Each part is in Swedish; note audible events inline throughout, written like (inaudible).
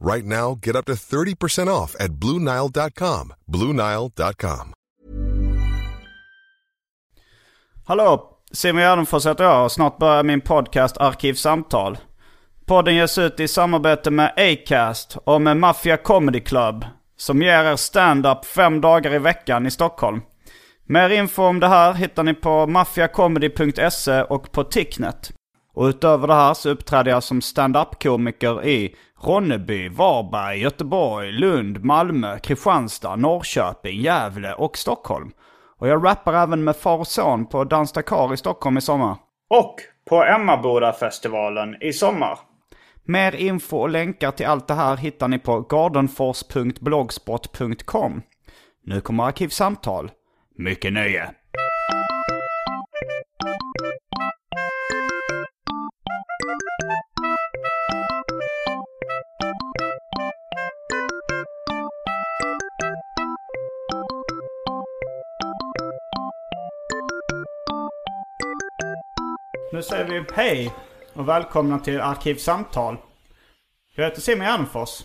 Right now, get up to 30% off at BlueNile.com. BlueNile.com. Hallå! Simon Gärdenfors heter jag och snart börjar min podcast Arkivsamtal. Podden ges ut i samarbete med Acast och med Mafia Comedy Club som ger er stand-up fem dagar i veckan i Stockholm. Mer info om det här hittar ni på maffiacomedy.se och på Ticknet. Och utöver det här så uppträder jag som stand-up-komiker i Ronneby, Varberg, Göteborg, Lund, Malmö, Kristianstad, Norrköping, Gävle och Stockholm. Och jag rappar även med far och son på Dans Dakar i Stockholm i sommar. Och på Emmaboda-festivalen i sommar. Mer info och länkar till allt det här hittar ni på gardenfors.blogspot.com. Nu kommer Arkivsamtal. Mycket nöje! Nu säger vi hej och välkomna till Arkivsamtal. Jag heter Simon Gärdenfors.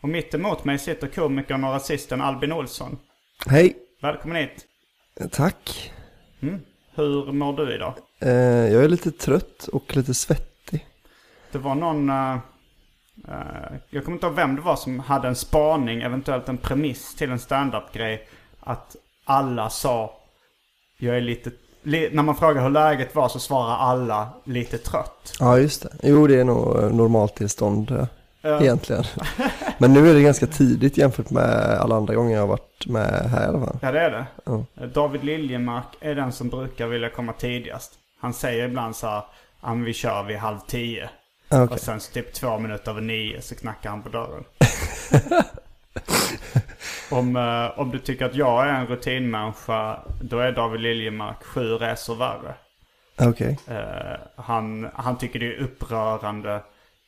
Och mitt emot mig sitter komikern och rasisten Albin Olsson. Hej, Välkommen hit. tack. Hur mår du idag? Eh, jag är lite trött och lite svettig. Det var någon... eh, jag kommer inte ihåg vem det var som hade en spaning, eventuellt en premiss till en stand-up-grej. Att alla sa... Jag är lite... Li, när man frågar hur läget var så svarar alla lite trött. Ja, just det. Jo, det är nog eh, normaltillstånd egentligen. (laughs) Men nu är det ganska tidigt jämfört med alla andra gånger jag har varit med här i alla fall. Ja, det är det. Ja. David Liljemark är den som brukar vilja komma tidigast. Han säger ibland så här, "Ja, men vi kör vid halv tio. Ah, okej. Och sen så typ två minuter över nio så knackar han på dörren. (laughs) om, eh, om du tycker att jag är en rutinmänniska, då är David Liljemark sju resor värre. Okej. Eh, han, han tycker det är upprörande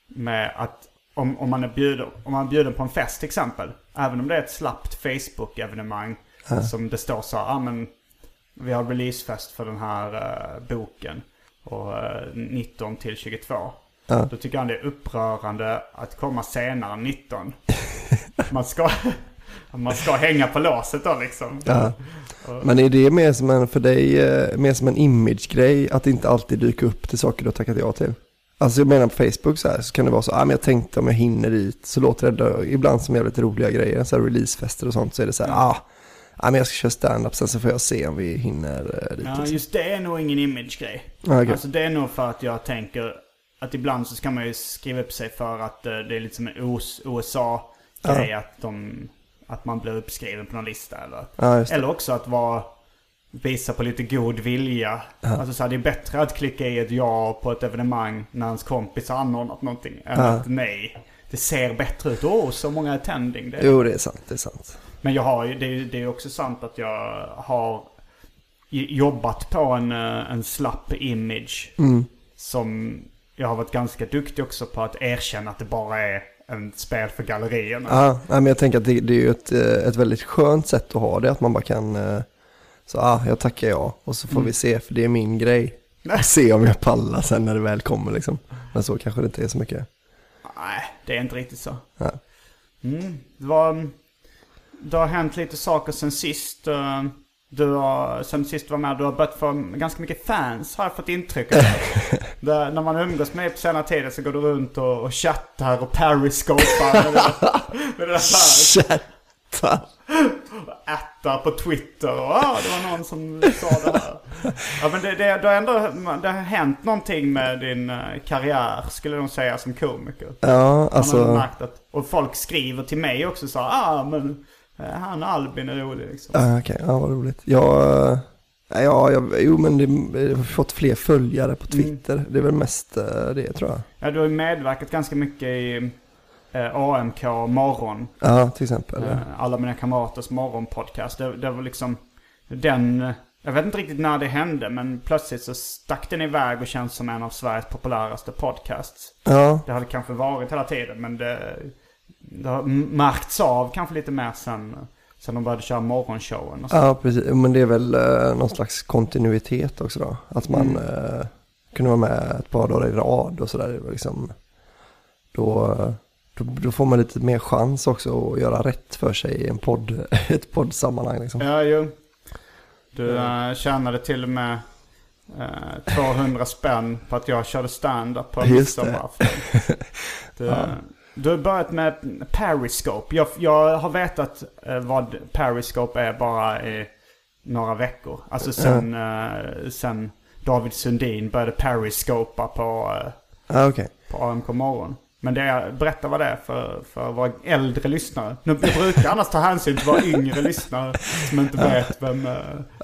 med att om, om, man är bjuden, om man är bjuden på en fest till exempel. Även om det är ett slappt Facebook-evenemang. Som det står så här, ah, men vi har releasefest för den här eh, boken. Och eh, 19 till 22. Då tycker han det är upprörande att komma senare än 19. (laughs) man, ska, man ska hänga på låset då liksom. Ja. Men är det mer som en, för dig, eh, mer som en image-grej att inte alltid dyka upp till saker du har tackat ja till? Alltså jag menar på Facebook så här så kan det vara så, ah, men jag tänkte om jag hinner dit så låter det då, ibland som jävligt roliga grejer, så här releasefester och sånt så är det så här, ah, ah, men jag ska köra stand-up sen så får jag se om vi hinner eh, dit. Ja, liksom. just det är nog ingen image-grej. Ja, okej. Alltså det är nog för att jag tänker att ibland så ska man ju skriva upp sig för att eh, det är lite som en OS USA-grej. Att, de, att man blir uppskriven på någon lista eller. Ja, eller också att vara, visa på lite god vilja. Alltså så här, det är bättre att klicka i ett ja på ett evenemang när ens kompis har anordnat någonting. Än att nej. Det ser bättre ut. Åh, så många attending. Det Jo, det är sant, det är sant. men jag har ju, det, är- det är också sant att jag har jobbat på en, eh, en slapp image. Som jag har varit ganska duktig också på att erkänna att det bara är en spel för gallerierna. Ja, nej, men jag tänker att det, det är ju ett, eh, ett väldigt skönt sätt att ha det, att man bara kan, eh, så ah, jag tackar ja, och så får vi se, för det är min grej. Se om jag pallar sen när det väl kommer liksom. Men så kanske det inte är så mycket. Nej, det är inte riktigt så. Ja. Mm, det, var, det har hänt lite saker sen sist. Du har, sen sist var med, du har börjat få ganska mycket fans har jag fått intryck av. (laughs) Där, när man umgås med dig på senare tiden så går du runt och, och chattar och periscopar med det, med det där. Attar. Ättar på Twitter och ah, det var någon som sa det här. Ja men det, det, det har ändå det har hänt någonting med din eh, karriär skulle de säga som komiker. Ja, Man har alltså. märkt att, och folk skriver till mig också så ah men han Albin är rolig liksom. Ja, Okej, ja vad roligt. Jag, eh, ja, jag, jo men det, jag har fått fler följare på Twitter. Det är väl mest eh, det tror jag. Ja, du har ju medverkat ganska mycket i eh, AMK morgon. Ja, till exempel. Eh, alla mina kamraters morgonpodcast. Det, det var liksom den... eh, Jag vet inte riktigt när det hände men plötsligt så stack den iväg och känns som en av Sveriges populäraste podcasts. Ja, Det hade kanske varit hela tiden men det, det har märkts av kanske lite mer sen, sen de började köra morgonshowen. Och så. ja, precis. Men det är väl eh, någon slags kontinuitet också då. Att man Mm. eh, kunde vara med ett par dagar i rad och sådär. Liksom, då, eh, då, då får man lite mer chans också att göra rätt för sig i en podd, (laughs) ett poddsammanhang liksom. Ja, jo. Du äh, tjänade till och med eh, 200 spänn på att jag körde stand-up på det. midsommarafton. (laughs) Du, du har börjat med Periscope. Jag, jag har vetat eh, vad Periscope är bara i några veckor. Alltså sen, eh, sen David Sundin började Periscopa på, eh, Ja, okej. på AMK morgon. Men det är, berätta vad det är för, för våra äldre lyssnare. Nu, brukar annars ta hänsyn till våra yngre lyssnare som inte vet vem uh,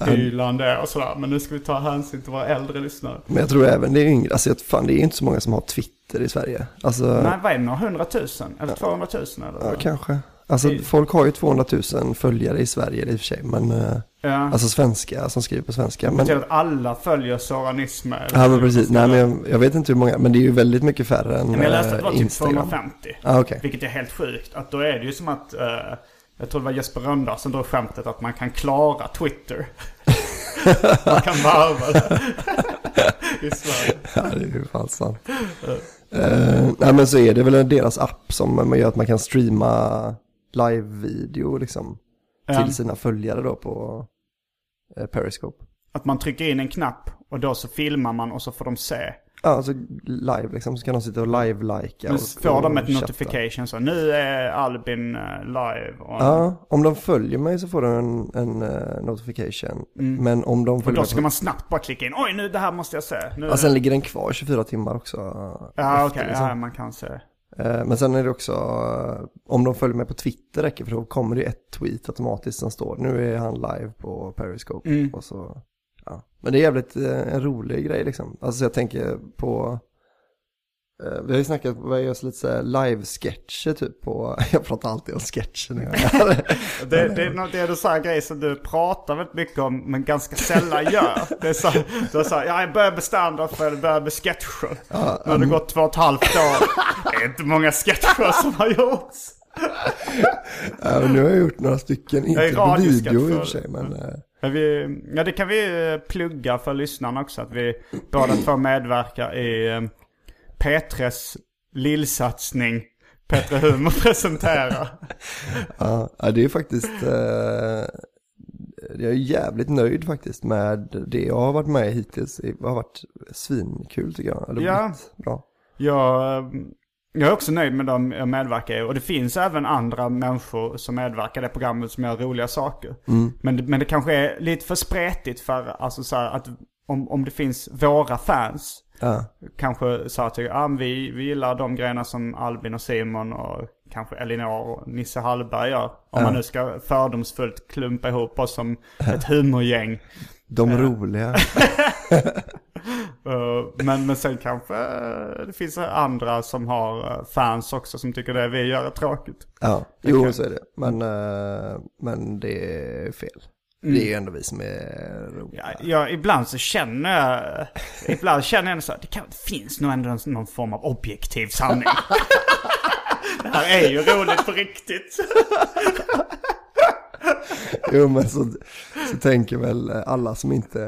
Hyland är och sådär. Men nu ska vi ta hänsyn till våra äldre lyssnare. Men jag tror även det är yngre, alltså fan det är inte så många som har Twitter i Sverige. Alltså, Nej, vad är det? Några hundratusen? Eller 200 000 eller? ja, kanske. Alltså Det- folk har ju 200 000 följare i Sverige i och för sig, men eh, Ja. alltså svenska som skriver på svenska. Men, betyder att alla följer Soran Ismail. ja men precis, nej men jag, jag vet inte hur många, men det är ju väldigt mycket färre än Men jag läste att det eh, var typ Instagram. 250. Ja, okej. Vilket är helt sjukt. Att då är det ju som att... eh, jag tror det var Jesper Rönndahl som drog skämtet att man kan klara Twitter. (laughs) man kan varva det. (laughs) I Sverige. Ja, det är ju fan sant. Eh, nej men så är det väl deras app som gör att man kan streama live-video liksom. Ja. Till sina följare då på eh, Periscope. Att man trycker in en knapp och då så filmar man och så får de se. Ja, alltså live liksom, så kan de sitta och live-lika. Nu och- får de och ett chatta. notification så nu är Albin eh, live. Och, Ja, om de följer mig så får de en, en eh, notification. Men om de Mm. och följer då ska man snabbt bara klicka in. Oj nu det här måste jag se. Nu... Ja, sen ligger den kvar 24 timmar också. ja okej, liksom. ja, man kan se. Eh, Men sen är det också, om de följer mig på Twitter räcker för då kommer det ett tweet automatiskt som står nu är han live på Periscope. Mm. Och så. Men det är jävligt eh, en rolig grej liksom. Alltså jag tänker på, eh, vi har ju snackat, vi gör lite såhär live-sketcher typ på, (laughs) jag pratar alltid om sketcher nu. (laughs) Det, det är nog det är så här grej som du pratar väldigt mycket om men ganska sällan gör. Det är så, du har så här, ja, jag börjar med stand-up för jag börjar med sketcher. nu har det gått två och ett halvt år. Det är inte många sketcher som har gjorts. Ja, nu har jag gjort några stycken, inte på video i och för sig men Men vi, ja det kan vi eh, plugga för lyssnarna också. Att vi båda två medverkar i eh, P3s lillsatsning. P3 Humor (laughs) presenterar. Ja, det är faktiskt, eh, jag är jävligt nöjd faktiskt med det jag har varit med i hittills. Det har varit svinkul tycker jag. Det har Ja. bra. Jag, jag är också nöjd med dem jag medverkar i. Och det finns även andra människor som medverkar i det programmet som gör roliga saker. Men, det- men det kanske är lite för spretigt för alltså så att om, om det finns våra fans. Ja, Kanske så att ah, men vi, vi gillar de grejerna som Albin och Simon och kanske Elinor och Nisse Hallberg gör. Om man nu ska fördomsfullt klumpa ihop oss som ett humorgäng. De roliga. Uh, (laughs) men, men sen kanske det finns andra som har uh, fans också som tycker det vi gör är tråkigt. Ja, jo så är det. Men, eh, men det är fel. Det är ju ändå vi som är roliga. Ja, jag, ibland så känner jag, ibland känner jag så att det, kan, det finns nog ändå någon form av objektiv sanning. (laughs) det här är ju roligt på riktigt. (laughs) Jo men så, så tänker väl alla som inte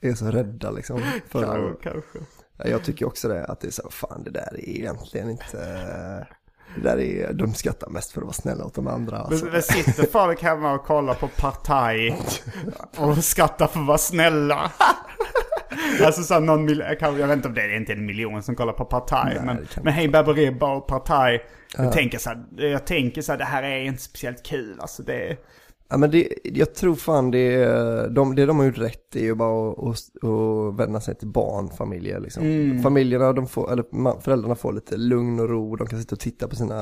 är så rädda liksom. För, Kanske, kanske. Ja, Jag tycker också det, att det är så, fan det där är egentligen inte, det där är, de skrattar mest för att vara snälla åt de andra. Alltså. Men det sitter folk hemma och kollar på Partaj och skrattar för att vara snälla. Alltså så någon mil- jag vet inte om det är inte en miljon som kollar på Partaj. Nej, Men, men Hej Baberiba och Partaj. Jag tänker så här, jag tänker så här, det här är inte speciellt kul. Alltså det. Ja men det, jag tror fan det, de, det de har gjort rätt är ju bara att, att, att vända sig till barnfamiljer liksom. Mm. Familjerna, de får, eller föräldrarna får lite lugn och ro, de kan sitta och titta på sina,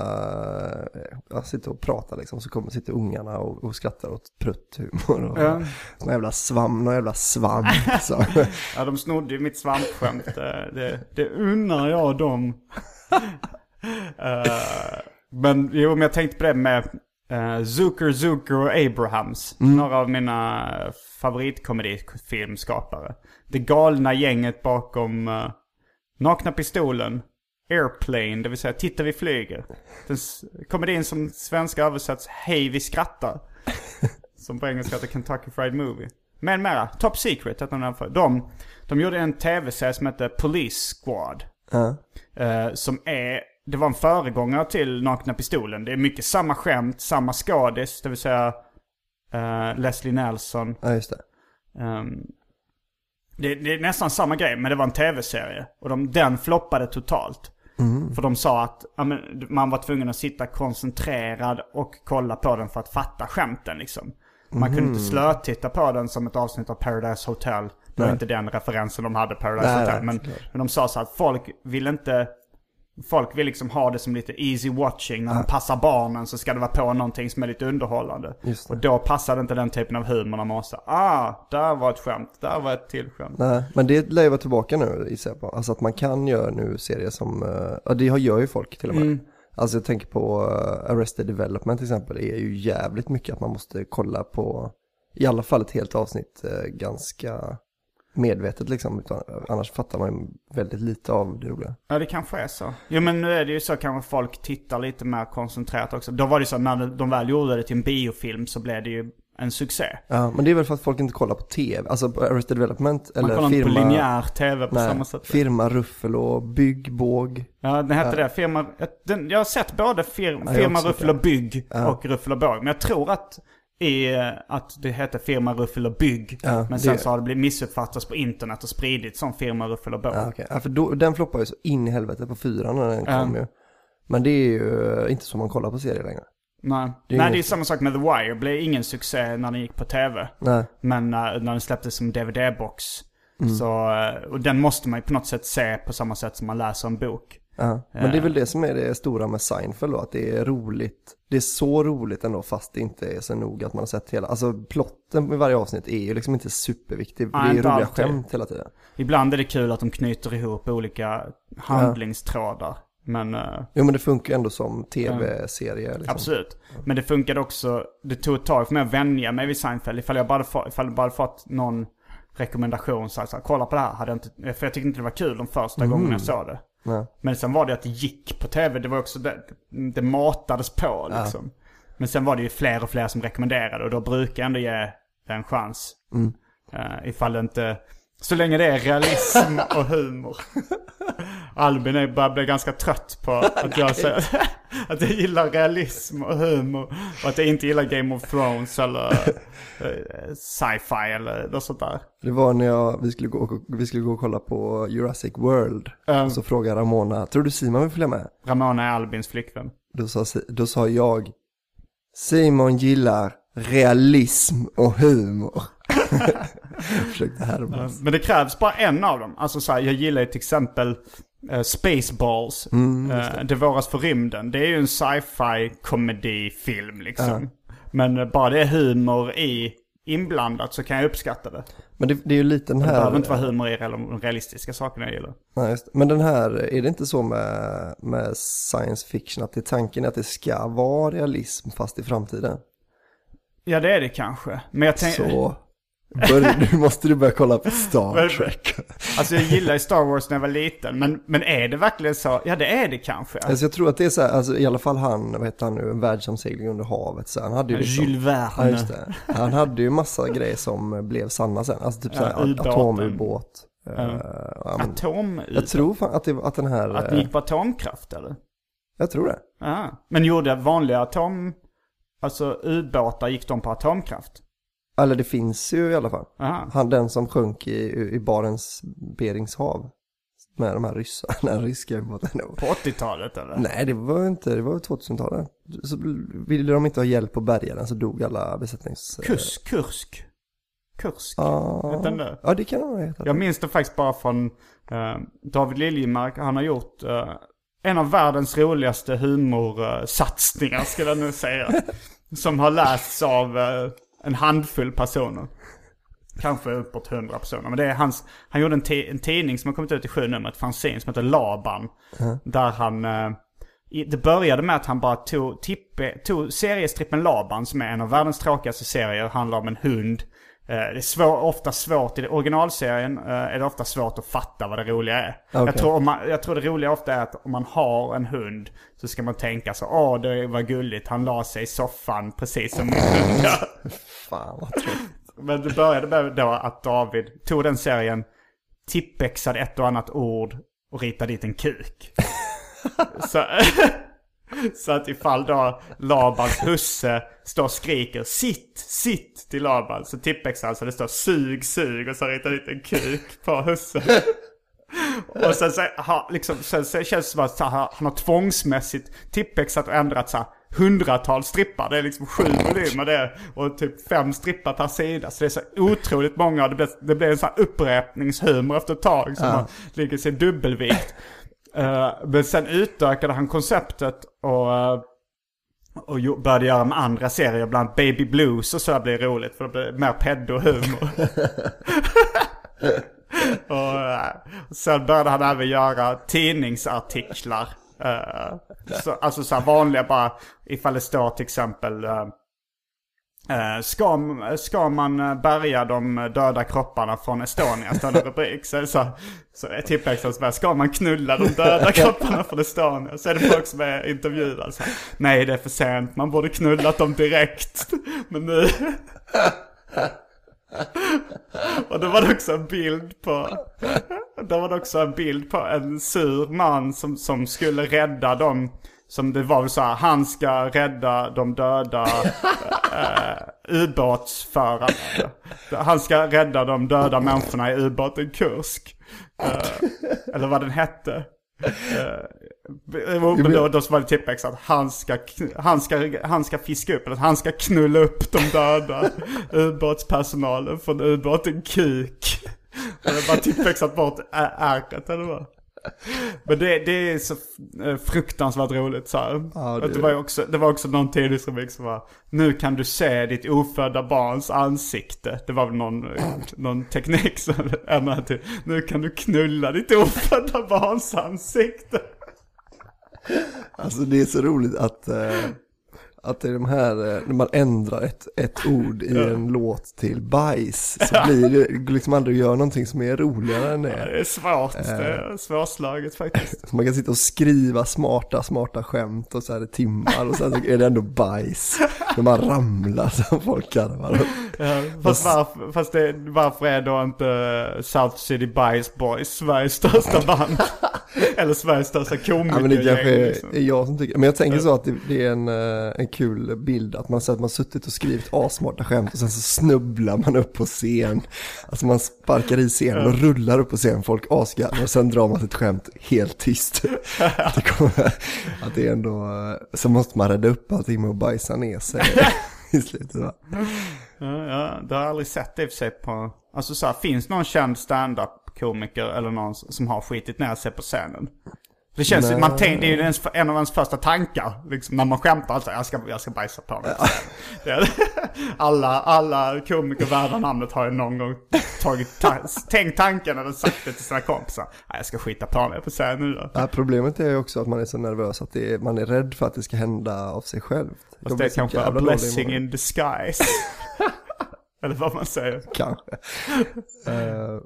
ja, sitta och prata liksom. Så kommer sitter ungarna och, och skrattar åt prutthumor och Ja. sån jävla svamp, någon jävla svamp. (laughs) så. Ja, de snodde ju mitt svampskämt. Det, det, det unnar jag dem. (laughs) Eh, men jo, men jag tänkte på det med uh, Zucker, Zucker och Abrahams. Några av mina favoritkomedifilmskapare. Det galna gänget bakom uh, Nakna Pistolen, Airplane, det vill säga Titta vi flyger. Den komedin som svenska översätts Hej vi skrattar. (laughs) Som på engelska heter Kentucky Fried Movie. Men mera, Top Secret hette den för. De, de gjorde en tv-serie som hette Police Squad. Eh, som är, det var en föregångare till Nakna Pistolen. Det är mycket samma skämt, samma skådis, det vill säga eh, Leslie Nelson. ja, just det. Ehm, det, det är nästan samma grej, men det var en tv-serie. Och de, den floppade totalt. För de sa att ja, man var tvungen att sitta koncentrerad och kolla på den för att fatta skämten liksom. Man kunde inte slötitta på den som ett avsnitt av Paradise Hotel. Det var Nej. inte den referensen de hade, Paradise Nej, Hotel. nej, men, men de sa så att folk vill inte... Folk vill liksom ha det som lite easy watching. När de passar barnen så ska det vara på någonting som är lite underhållande. Och då passade inte den typen av humor när man måste, ah, där var ett skämt, där var ett till skämt. Nej, men det lär ju vara tillbaka nu jag på. Alltså att man kan göra nu serier som, eh, ja det har- gör ju folk till och med. Alltså jag tänker på eh, Arrested Development till exempel, det är ju jävligt mycket att man måste kolla på, i alla fall ett helt avsnitt eh, ganska medvetet liksom. Utan, annars fattar man ju väldigt lite av det roliga. Ja, det kanske är så. Jo, men nu är det ju så kanske folk tittar lite mer koncentrerat också. Då var det så när de väl gjorde det till en biofilm så blev det ju en succé. Ja, men det är väl för att folk inte kollar på tv, alltså på Arrested Development Man eller kollar inte firma, på linjär tv på nej, samma sätt. firma Ruffalo, Bygg, Båg. Ja, den hette det. Firma, den, jag har sett både fir, jag Firma det. Bygg och Ruffel och Båg. Men jag tror att, i, eh, att det hette Firma Ruffel och Bygg. Ja, men sen det- så har det blivit missuppfattats på internet och spridits som Firma Ruffel och Båg. Ja, okej. ja, för då, den floppar ju så in i helvete på fyran när den kom ju. Men det är ju eh, inte så man kollar på serier längre. Nej, Det är Nej det är samma sak med The Wire. Det blev ingen succé när den gick på tv. Nej. Men när, när den släpptes som DVD-box. Mm. Så, eh, och den måste man ju på något sätt se på samma sätt som man läser en bok. Ja. Men det är väl det som är det stora med Seinfeld då, att det är roligt. Det är så roligt ändå fast det inte är så noga att man har sett hela. Alltså plotten i varje avsnitt är ju liksom inte superviktig. Nej, det är ju roliga alltid. skämt hela tiden. Ibland är det kul att de knyter ihop olika handlingstrådar. Men eh, Jo men det funkar ändå som tv-serie. Liksom. absolut. Men det funkade också, det tog ett tag för mig att vänja mig vid Seinfeld. Ifall jag bara, ifall jag bara fått någon rekommendation så här, så här, kolla på det här. Hade jag inte, för jag tyckte inte det var kul de första gångerna jag såg det. Nej. Men sen var det att det gick på tv. Det var också det, det matades på liksom. Men sen var det ju fler och fler som rekommenderade och då brukar jag ändå ge det en chans. Mm. Uh, ifall det inte... Så länge det är realism (laughs) och humor. (laughs) Albin är börjar bli ganska trött på (laughs) att jag säger (laughs) att jag gillar realism och humor. Och att jag inte gillar Game of Thrones eller eh, sci-fi eller något sånt där. Det var när jag, vi, skulle gå, och- vi skulle gå och kolla på Jurassic World. Ja. Och så frågade Ramona, tror du Simon vill följa med? Ramona är Albins flickvän. Då sa, då sa jag, Simon gillar realism och humor. (laughs) Försökte härma. Men det krävs bara en av dem. Alltså så här, jag gillar ju till exempel uh, Spaceballs. Mm, uh, det våras för rymden. Det är ju en sci-fi komedifilm liksom. Men uh, bara det är humor i inblandat så kan jag uppskatta det. Men det, det är ju lite den Det här... behöver inte vara humor i de realistiska sakerna jag gillar. Nej, just det. Men den här, är det inte så med, med science fiction att det tanken är att det ska vara realism fast i framtiden? Ja det är det kanske. Men jag tänker... Så bör, (laughs) nu måste du börja kolla på Star Trek. Alltså jag gillar Star Wars när jag var liten. Men, men är det verkligen så? Ja det är det kanske. Alltså jag tror att det är så här, alltså i alla fall han, vad heter han nu, en världsomsegling under havet. Så han hade ju liksom, Jules Verne. Ja, just det. Han hade ju massa grejer som blev sanna sen. Alltså typ Ja, så här, ubåten. atomubåt. Eh, ja, Atom... jag tror fan att, det, att den här, Att eh, det gick på atomkraft eller? jag tror det. Aha. Men gjorde vanliga atom... Alltså ubåtar, gick de på atomkraft? Eller det finns ju i alla fall. Aha. Han den som sjönk i, i Barents Berings hav. Med de här ryssarna, (laughs) den ryska ubåten. På 80-talet eller? Nej, det var inte, det var 2000-talet. Så ville de inte ha hjälp att bärga den så dog alla besättnings... Kurs, Kursk. Kursk. Vet den det? ja det kan det heta. Jag minns det faktiskt bara från eh, David Liljemark. Han har gjort eh, en av världens roligaste humorsatsningar skulle jag nu säga. (laughs) som har lästs av eh, en handfull personer. Kanske uppåt hundra personer. Men det är hans, han gjorde en, en tidning som har kommit ut i sju nummer, ett fanzine som heter Laban. Där han, eh, det började med att han bara tog, tippe, tog seriestrippen Laban som är en av världens tråkigaste serier. Handlar om en hund. Eh, Det är svår, ofta svårt, i originalserien eh, är det ofta svårt att fatta vad det roliga är. Okej. Jag, tror man, jag tror det roliga ofta är att om man har en hund så ska man tänka så åh det var gulligt, han la sig i soffan precis som min hund gör. (laughs) Fan vad tråkigt. Men det började med då att David tog den serien, tippexade ett och annat ord och ritade dit en kuk. (laughs) så, (laughs) så att ifall då Labans husse står och skriker sitt, sitt till Laban så tippexar han så det står sug, sug och så ritar dit en kuk på husse. Och sen så, har, liksom, sen så känns det som att han har tvångsmässigt tippexat och ändrat så här, hundratals strippar. Det är liksom sju volymer det och typ fem strippar per sida. Så det är så otroligt många det blir, det blir en sån här upprepningshumor efter ett tag som man ligger sig dubbelvikt. Eh, men sen utökade han konceptet och, eh, och började göra med andra serier, bland Baby Blues och så blir det roligt för det blir mer pedo-humor. (laughs) Och eh, sen började han även göra tidningsartiklar. Så, alltså så här vanliga bara, ifall det står till exempel ska, ska man eh, bärga de döda kropparna från Estonia? Står det rubrik. Så det så, så är tiptexten som är, ska man knulla de döda (laughs) kropparna från Estonia? Så är det folk som är intervjuade. Så här, Nej, det är för sent. Man borde knullat dem direkt. Men nu... Och då var det också en bild på... Då var det också en bild på en sur man som, som skulle rädda dem. Som det var väl så här, han ska rädda de döda (laughs) eh, ubåtsförarna. Han ska rädda de döda människorna i ubåten Kursk. Eh, eller vad den hette. Eh, men då, då var det tippex att han ska, han, ska, han ska fiska upp, eller att han ska knulla upp de döda ubåtspersonalen från ubåten Kuk. Det var tippexat bort ä- ärket eller vad? Men det, det är så eh, fruktansvärt roligt så här. Ja, Att det- det, var också, det var också någon tidningsrubrik som var Nu kan du se ditt ofödda barns ansikte. Det var väl någon, någon teknik som (laughs) ändrade till Nu kan du knulla ditt ofödda barns ansikte. Alltså det är så roligt att, eh, att det är de här, eh, när man ändrar ett, ett ord i en låt till bajs så blir det liksom aldrig att göra någonting som är roligare än Det det. är svårt. Det är svårslaget faktiskt. (laughs) Så man kan sitta och skriva smarta, smarta skämt och så här i timmar och sen så är det ändå bajs. När man ramlar som (laughs) folk garvar åt. Ja, fast, varför, fast det, varför är då inte South City Bias Boys Sveriges största (laughs) band? Eller Sveriges största komikergäng? Ja men det kanske är, liksom. är jag som tycker, men jag tänker så att det, det är en, eh, en kul bild att man säger att man suttit och skrivit asmarta skämt och sen så snubblar man upp på scen. Alltså man sparkar i scenen och rullar upp på scen, folk asgarvar och sen drar man ett skämt helt tyst. Att (laughs) det, kommer, att det är ändå, så måste man rädda upp allting med att bajsa ner sig i slutet va? Ja, ja, det har jag aldrig sett det i och för sig på... Alltså så här, finns någon känd stand-up komiker eller någon som har skitit ner sig på scenen? Det känns ju, man tänk, det är ju ens, en av ens första tankar, liksom, när man skämtar. Alltså, jag, ska, jag ska bajsa på mig. (laughs) är- (laughs) alla, alla komiker värda namnet har ju någon gång tagit ta, (laughs) tänkt tanken eller sagt det till sina kompisar. "Nej, Jag ska skita på mig på scenen nu då. Ja, problemet är ju också att man är så nervös att är, man är rädd för att det ska hända av sig själv. Fast det är kanske a blessing in disguise. eller vad man säger. Kanske. Eh,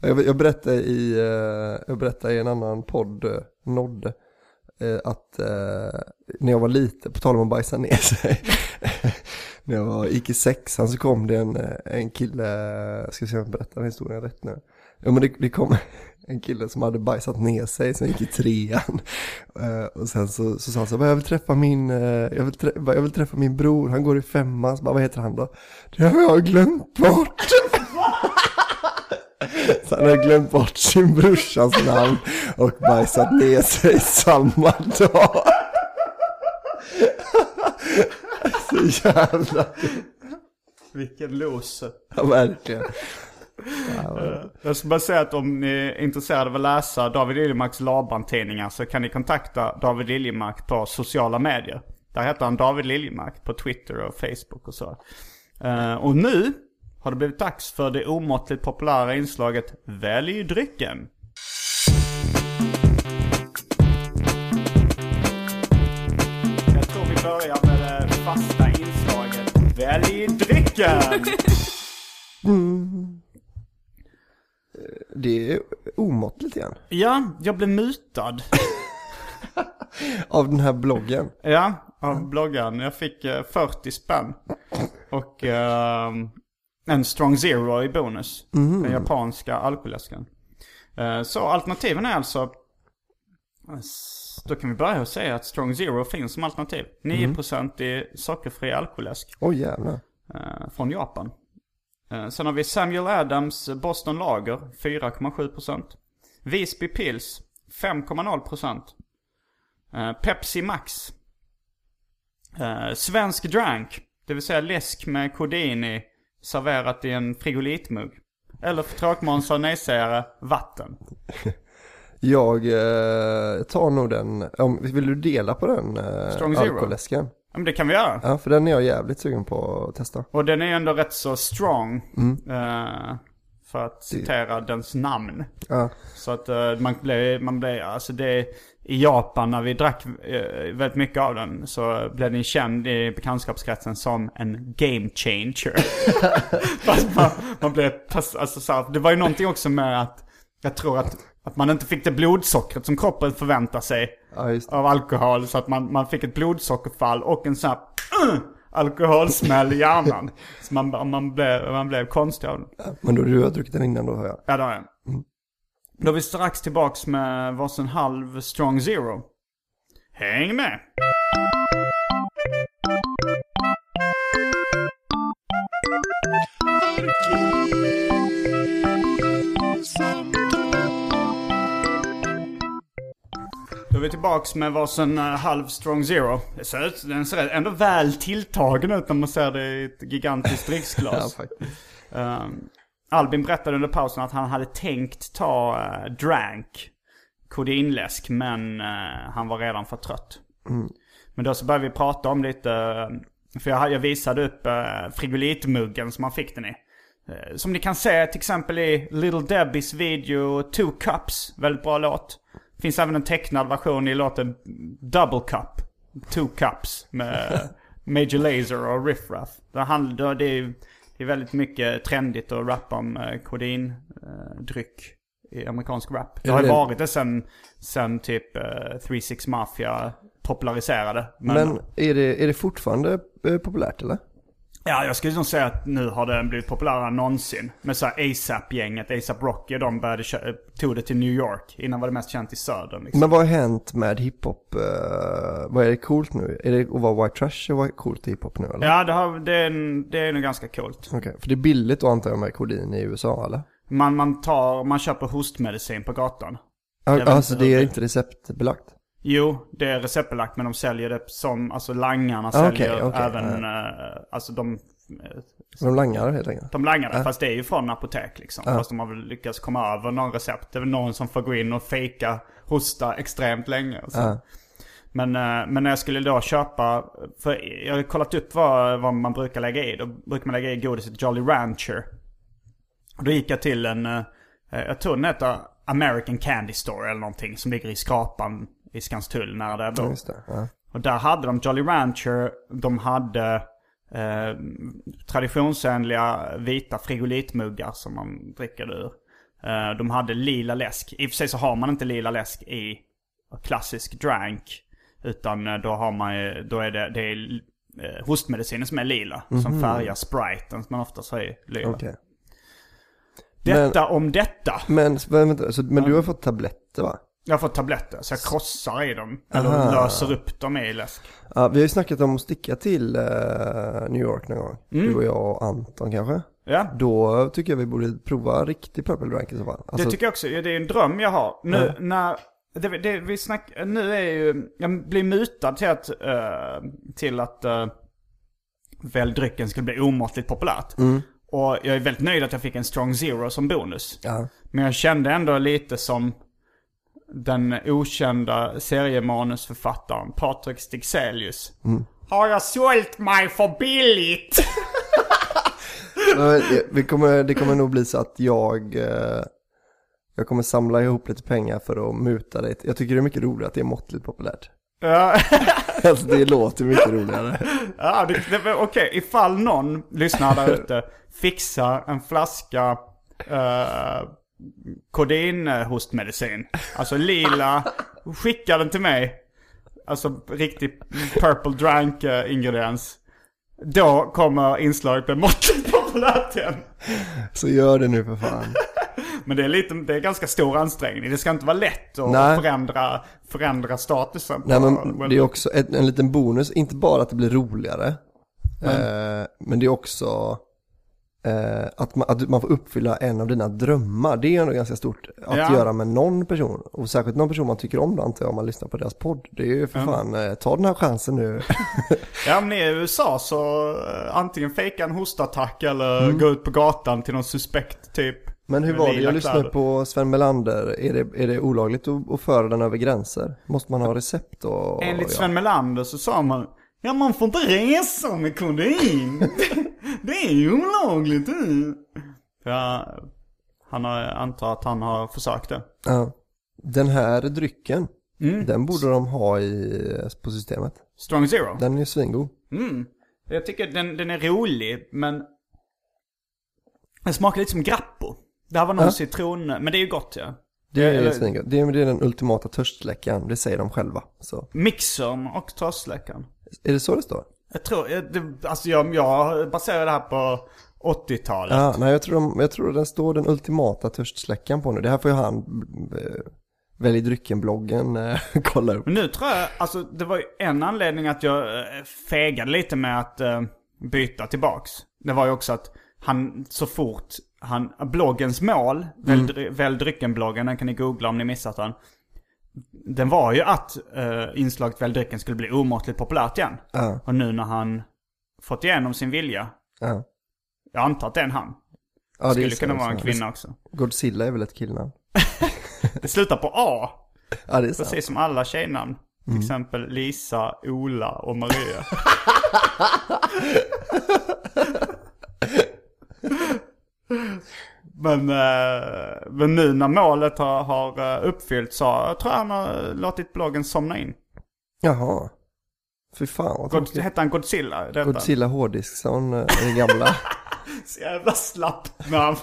jag, jag, berättade i, eh, jag berättade i en annan podd, Nodde, eh, att eh, när jag var liten, på tal om att bajsa ner sig, (laughs) när jag var, gick i sexan så kom det en, eh, en kille, ska se om jag berättar den historien rätt nu. Ja men det, det kom (laughs) en kille som hade bajsat ner sig som gick i trean. Och sen så, så sa han så här, jag vill träffa min, jag, vill trä- jag vill träffa min bror, han går i femman. Så bara, vad heter han då? Det har jag glömt bort. (laughs) han hade glömt bort sin brorsas namn och bajsat ner sig samma dag. så jävla, Vilken loser. ja verkligen. Jag ska bara säga att om ni är intresserade av att läsa David Liljemarks Laban-tidningar så kan ni kontakta David Liljemark på sociala medier. Där heter han David Liljemark på Twitter och Facebook och så. Eh, och nu har det blivit dags för det omåttligt populära inslaget Välj drycken. Jag tror vi börjar med det fasta inslaget Välj drycken! Det är omåttligt igen. Ja, jag blev mutad. (laughs) Av den här bloggen. Ja, av bloggaren. Jag fick eh, 40 spänn. Och ehm, en Strong Zero i bonus. Den japanska alkoläsken. Eh, så alternativen är alltså... Då kan vi börja och säga att Strong Zero finns som alternativ. 9% i sockerfri alkoläsk. Oj jävlar. eh, från Japan. Eh, sen har vi Samuel Adams Boston Lager 4,7%. Visby Pils 5,0%. Eh, Pepsi Max. Svensk Drank, det vill säga läsk med kodein i, serverat i en frigolitmugg. Eller för tråkmånsar och nejsägare, vatten. (laughs) Jag eh, tar nog den, om, vill du dela på den eh, Strong Zero? alkoläsken? Ja, men det kan vi göra. Ja, för den är jag jävligt sugen på att testa. Och den är ändå rätt så strong. eh, för att citera dens namn. Ja, Så att eh, man blev, man blev, alltså det, i Japan när vi drack eh, väldigt mycket av den så blev den känd i bekantskapskretsen som en game changer. (laughs) Fast man, man blev, alltså så här, det var ju någonting också med att, jag tror att, att man inte fick det blodsockret som kroppen förväntar sig ja av alkohol. Så att man, man fick ett blodsockerfall och en sån här uh, alkoholsmäll i hjärnan. Så man, man, blev, man blev konstig av den. Men då du har druckit den innan då hör jag. Ja, det har jag. Då är vi strax tillbaks med varsin halv strong zero. Häng med! Då vi tillbaks med varsin eh, halv strong zero. Det ser ut, den ser ändå väl tilltagen ut när man ser det i ett gigantiskt (laughs) Ja, dricksglas. faktiskt. Um, Albin berättade under pausen att han hade tänkt ta uh, drank, kodinläsk, men uh, han var redan för trött. Men då så började vi prata om lite, för jag, jag visade upp uh, frigolitmuggen som han fick den i. Som ni kan se till exempel i Little Debbies video Two Cups, väldigt bra låt. Finns även en tecknad version i låten Double Cup, Two Cups med (laughs) Major Lazer och Riff Raff. Det, handlar, det, är, det är väldigt mycket trendigt att rappa om eh, kodindryck i amerikansk rap. Det har ju det- varit det sen, sen typ eh, 3-6 Mafia populariserade. Men, Men är det, är det fortfarande eh, populärt eller? Ja, jag skulle nog säga att nu har den blivit populärare än någonsin. Med så här ASAP-gänget, ASAP Rocky, de började tog det till New York. Innan var det mest känt i södern liksom. Men vad har hänt med hiphop? eh, vad är det coolt nu? Är det att vara white trash och vara coolt i hiphop nu eller? Ja, det, har, det, är, det är nog ganska coolt. Okej, för det är billigt då antar jag med kodin i USA eller? Man, man, tar, man köper hostmedicin på gatan. Vet alltså det är det- inte receptbelagt? Jo, det är receptbelagt men de säljer det som, alltså langarna Ah, säljer okej, okej, även, eh, alltså de, De langar helt enkelt? de langar det. Fast det är ju från apotek liksom. Fast de har väl lyckats komma över någon recept. Det är väl någon som får gå in och fejka hosta extremt länge. och Så. Ja. Men, eh, men när jag skulle då köpa, för jag har kollat upp vad, vad man brukar lägga i. Då brukar man lägga i godiset Jolly Rancher. Och då gick jag till en, eh, jag tror den heter American Candy Store eller någonting. Som ligger i Skrapan i Skanstull nära där jag bor. Ja. Och där hade de Jolly Rancher, de hade eh, traditionsenliga vita frigolitmuggar som man dricker ur. Eh, de hade lila läsk. I och för sig så har man inte lila läsk i klassisk drank. Utan eh, då har man ju- då är det, det är eh, hostmedicinen som är lila. Som färgar spriten som man oftast har i lila. Okej. Detta om detta. Men, men, vänta, så, men du har fått tabletter va? Jag fått tabletter så jag krossar i dem. Eller Aha. löser upp dem i läsk. Ja, vi har ju snackat om att sticka till eh, New York någon gång. Mm. Du och jag och Anton kanske. Ja. Då tycker jag vi borde prova riktig Purple Drank i så fall. Alltså, det tycker jag också. Det är en dröm jag har. Nu när... Det, det, vi snack, nu är ju... Jag blir mutad till att... eh, till att... Uh, väl drycken skulle bli omåttligt populärt. Och jag är väldigt nöjd att jag fick en strong zero som bonus. Ja. Men jag kände ändå lite som den okända seriemanusförfattaren Patrik Stigselius. Har jag sålt mig för billigt? (laughs) Vi kommer, det kommer nog bli så att jag, eh, jag kommer samla ihop lite pengar för att muta dig. Jag tycker det är mycket roligt att det är måttligt populärt. Ja. (laughs) Alltså det låter mycket roligare. Ja, okej. Ifall någon lyssnare där (laughs) ute fixar en flaska uh, kodinhostmedicin. Alltså lila. Skicka den till mig. Alltså riktig purple drank eh, ingrediens. Då kommer inslaget bli måttligt populärt igen. Så gör det nu för fan. (laughs) Men det är, lite, det är ganska stor ansträngning. Det ska inte vara lätt att Nej. förändra, förändra statusen. Nej men det är också ett, en liten bonus, inte bara att det blir roligare. Eh, men det är också eh, att, man, att man får uppfylla en av dina drömmar. Det är ändå ganska stort att Ja. göra med någon person. Och särskilt någon person man tycker om då antar jag om man lyssnar på deras podd. Det är ju för fan, eh, ta den här chansen nu. (laughs) Ja men i USA så eh, antingen fejka en hostattack eller gå ut på gatan till någon suspekt typ. Mm. Men hur var det? Jag lyssnade på Sven Melander. Är det, är det olagligt att, att föra den över gränser? Måste man ha recept och... Enligt ja. Sven Melander så sa man Ja man får inte resa med kodein. (laughs) det är ju olagligt. eh." Ja, han har, antar att han har försökt det. Ja. Den här drycken, Mm. den borde de ha i, på systemet. Strong Zero. Den är svingod. Mm. Jag tycker den, den är rolig men den smakar lite som Grappo. Det här var någon Ja. citron, men det är ju gott ja. Det är, Eller- svingott. det är, det är den ultimata törstsläckaren, det säger de själva. Så. Mixern och tröstsläckaren. Är det så det står? Jag tror, det, alltså jag, jag baserar det här på 80-talet. Ja, nej jag tror, de, jag tror den står den ultimata törstsläckaren på nu. Det här får ju han, eh, Välj drycken-bloggen, eh, (laughs) kolla upp. Men nu tror jag, alltså det var ju en anledning att jag eh, fegade lite med att byta tillbaks. Det var ju också att han så fort han, bloggens mål, dry- välj drycken-bloggen, den kan ni googla om ni missat den. Den var ju att eh, inslaget välj drycken skulle bli omåttligt populärt igen. Ja, Och nu när han fått igenom sin vilja, ja. jag antar att det är en han. ja det Skulle kunna vara en kvinna också. Godzilla är väl ett killnamn? (laughs) Det slutar på A. Ja, det är sant. Precis som alla tjejnamn. Till exempel Lisa, Ola och Maria. (laughs) men, eh, men nu när målet har, har eh, uppfyllts så jag tror jag han har låtit bloggen somna in. Jaha. Fy fan vad God, hette han Godzilla? Detta? Godzilla Hårddiskson, eh, det gamla. (laughs) Så jävla slappt namn.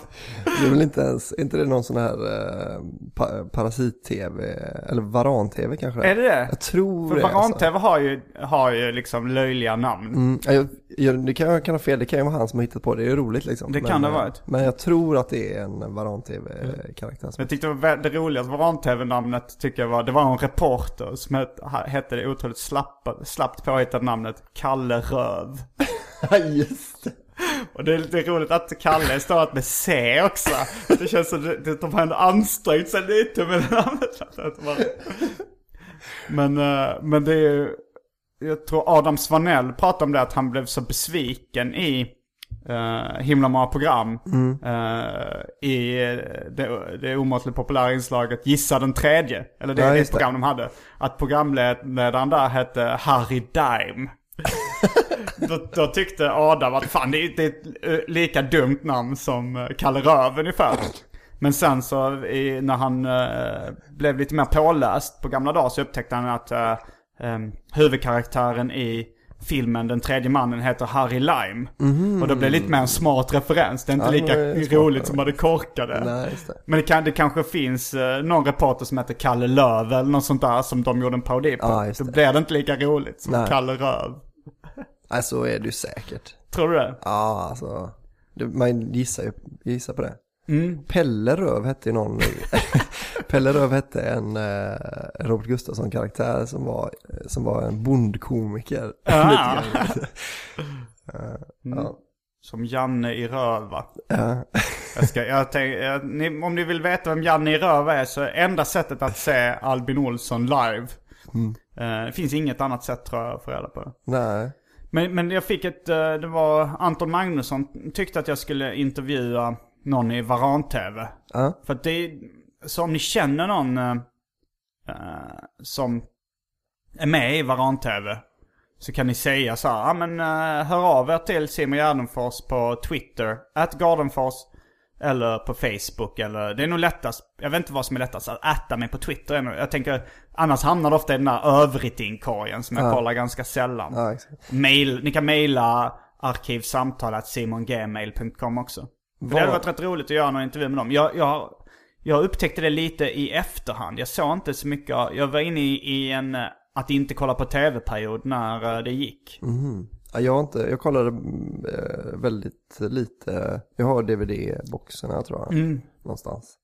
Det är väl inte ens, är inte det någon sån här eh, pa, parasit-tv, eller varan-tv kanske? Är det det? Jag tror För det. alltså. Varan-TV har ju, har ju liksom löjliga namn. Mm, ja, jag, jag, det kan, jag kan ha fel, det kan ju vara han som har hittat på det, det är roligt liksom. Det men, kan det ha eh, varit. Men jag tror att det är en varan-tv-karaktär. Jag tyckte det var det roligaste Varan-TV-namnet tycker jag var, det var en reporter som hette det otroligt slappa, slappt påhittade namnet Kalle Röv. (laughs) Ja, just det. Och det är lite roligt att Kalle är stavat med C också. Det känns som att de- har ändå ansträngt sig lite med bara- Men, eh, men det är ju, jag tror Adam Svanell pratade om det att han blev så besviken i uh, himla många program. eh, I eh, det, det omåttligt populära inslaget Gissa den tredje. Eller det Ja, det. program de hade. Att programledaren där hette Harry Dime. (laughs) då, då tyckte Adam att fan det är, det är ett eh, lika dumt namn som eh, Kalle Röv ungefär. Men sen så i, när han eh, blev lite mer påläst på gamla dagar så upptäckte han att eh, em, huvudkaraktären i filmen Den tredje mannen heter Harry Lime. Och då blev det lite mer en smart referens. Det är inte Ja, lika är roligt som det korkade. Nej, det. Men det, kan, det kanske finns eh, någon reporter som heter Kalle Löv eller något sånt där som de gjorde en parodi på. Ja, Då det. blir det inte lika roligt som Nej. Kalle Röv. Nej, så är det ju säkert. Tror du det? Ja, alltså. Man gissar ju gissar på det. Pelle Röv hette ju någon. (laughs) Pelle Röv hette en eh, Robert Gustafsson-karaktär som var, som var en bondkomiker. Ah. (laughs) Grann. (laughs) Eh, ja. Som Janne i Röva. Ja. Jag ska, jag tänk, jag, ni, om ni vill veta vem Janne i Röva är så är enda sättet att se Albin Olsson live. Eh, det finns inget annat sätt tror jag att få reda på det. Nej. Men, men jag fick ett, eh, det var Anton Magnusson tyckte att jag skulle intervjua någon i Varan-TV. Ja. För att det är, så om ni känner någon eh, som är med i Varan-TV. Så kan ni säga så här, ja men eh, hör av er till Simon Gärdenfors på Twitter, at Gardenfors. Eller på Facebook eller, det är nog lättast, jag vet inte vad som är lättast, att äta mig på Twitter. nog- Jag tänker, annars hamnar det ofta i den där övriting-korgen som jag kollar ganska sällan. Ja. Mail, ni kan mejla arkivsamtalet simongmail.com också. För Det hade varit rätt roligt att göra någon intervju med dem. Jag, jag, jag upptäckte det lite i efterhand. Jag såg inte så mycket. Jag var inne i, i en eh, att inte kolla på tv-period när eh, det gick. Ja, jag har inte, jag kollade eh, väldigt lite. Jag har DVD-boxarna tror jag. Någonstans.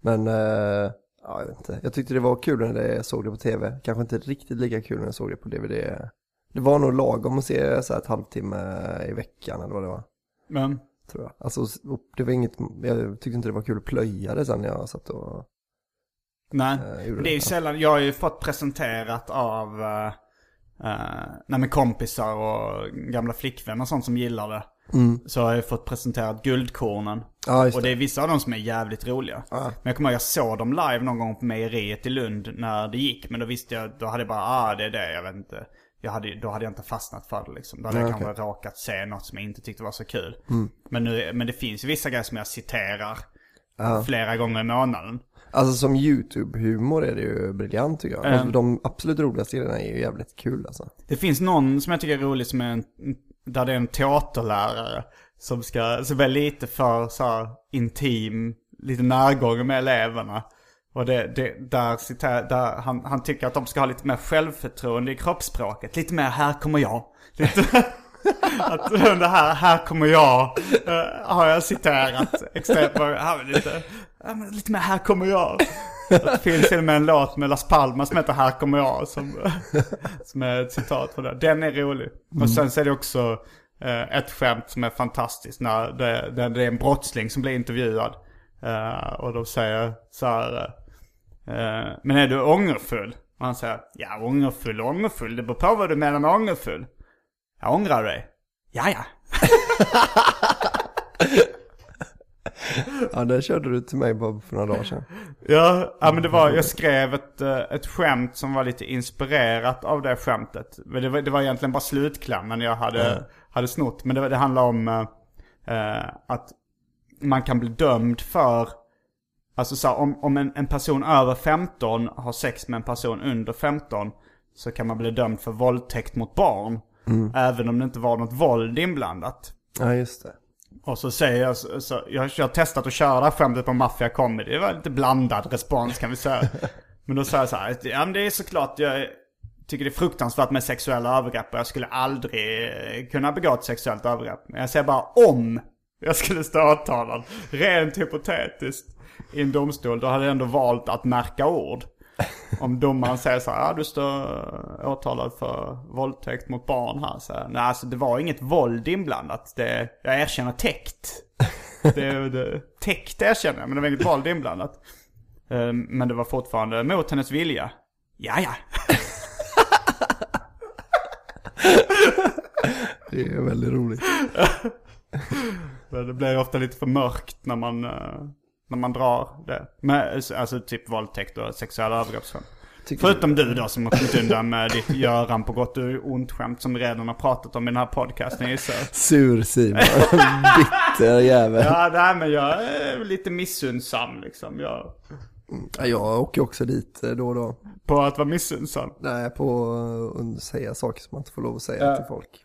Men, eh, ja, jag vet inte. Jag tyckte det var kul när jag såg det på tv. Kanske inte riktigt lika kul när jag såg det på DVD. Det var nog lagom att se så här ett halvtimme i veckan eller vad det var. Men, Tror jag. Alltså, det var inget, jag tyckte inte det var kul att plöja det sen när jag satt och... nej. Gjorde det är ju sällan, jag har ju fått presenterat av uh, nej, men kompisar och gamla flickvänner och sånt som gillar det. Så har jag fått presenterat Guldkornen. Just Och det är vissa av dem som är jävligt roliga. Men jag kommer ihåg jag såg dem live någon gång på mejeriet i Lund när det gick. Men då visste jag, då hade jag bara, ah det är det, jag vet inte. Jag hade, då hade jag inte fastnat för det liksom. Då hade jag Nej, kanske råkat se något som jag inte tyckte var så kul. Mm. Men, nu, men det finns ju vissa grejer som jag citerar flera gånger i månaden. Alltså som YouTube-humor är det ju briljant tycker jag. Alltså, de absolut roligaste grejerna är ju jävligt kul alltså. Det finns någon som jag tycker är rolig som är en, där det är en teaterlärare. Som ska, som är lite för så här, intim, lite närgången med eleverna. Och det, det, där, citerar- där han, han tycker att de ska ha lite mer självförtroende i kroppsspråket. Lite mer här kommer jag. Lite, (laughs) att det här, här kommer jag, eh, har jag citerat extremt många, lite, ja, men lite mer här kommer jag. Det (laughs) finns till och med en låt med Las Palmas som heter Här kommer jag. Som, (laughs) som är ett citat från det. Den är rolig. Och sen så är det också eh, ett skämt som är fantastiskt. När det, det, det är en brottsling som blir intervjuad. Eh, och de säger så här. eh, men är du ångerfull? Och han säger, ja ångerfull, ångerfull. Det beror på vad du menar med ångerfull. Jag ångrar dig. Ja, ja. (laughs) (laughs) Ja, det körde du till mig bara för några dagar sedan. Ja, ja men det var, jag skrev ett, eh, ett skämt som var lite inspirerat av det skämtet. Men det var, det var egentligen bara slutklämmen jag hade, hade snott. Men det, det handlar om eh, eh, att man kan bli dömd för, alltså så här, om, om en, en person över 15 har sex med en person under 15 så kan man bli dömd för våldtäkt mot barn. Även om det inte var något våld inblandat. Ja, just det. Och så säger jag, så, så, jag, jag har testat att köra skämtet på Mafia Comedy. Det var lite blandad respons kan vi säga. (laughs) Men då sa jag så här, ja men det är såklart, jag tycker det är fruktansvärt med sexuella övergrepp och jag skulle aldrig kunna begå ett sexuellt övergrepp. Men jag säger bara om jag skulle stå åtalad, rent hypotetiskt, i en domstol, då hade jag ändå valt att märka ord. Om domaren säger så här, ja du står åtalad för våldtäkt mot barn här. Så här, Nej, alltså det var inget våld inblandat. Det, jag erkänner täckt. Det, det, täckt erkänner jag, men det var inget våld inblandat. Eh, Men det var fortfarande mot hennes vilja. Ja, ja. (laughs) Det är väldigt roligt. (laughs) Det blir ofta lite för mörkt när man, eh, när man drar det. Men, alltså typ våldtäkt och sexuella. Tycker Förutom du då som har kommit undan med ditt Göran på gott och ont skämt som redan har pratat om i den här podcasten gissar. Sur Simon. (laughs) Bitter jävel. Ja, nej men jag är lite missundsam liksom. Jag, Ja, jag åker också dit eh, då och då. på att vara missundsam. Nej, på att säga saker som man inte får lov att säga till folk.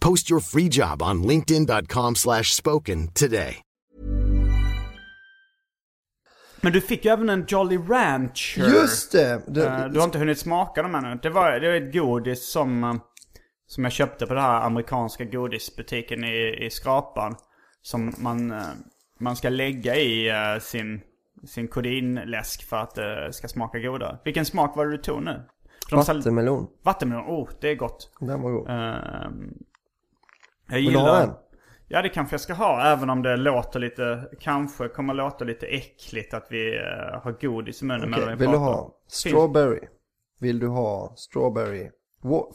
Post your free job on linkedin.com/spoken slash spoken today. Men du fick ju även en Jolly Rancher. Just det! det Eh, Du har inte hunnit smaka dem ännu. Det var, det var ett godis som, eh, som jag köpte på den här amerikanska godisbutiken i, i Skrapan. Som man, eh, man ska lägga i sin, sin kodinläsk för att det ska smaka godare. Vilken smak var det du tog nu? Vattenmelon. Vattenmelon, oh det är gott. Den var god. Ehm, jag Vill du ha en? Ja det kanske jag ska ha även om det låter lite, kanske kommer låta lite äckligt att vi eh, har godis i munnen Okej, medan vi vill du pratar. ha strawberry? Vill du ha strawberry?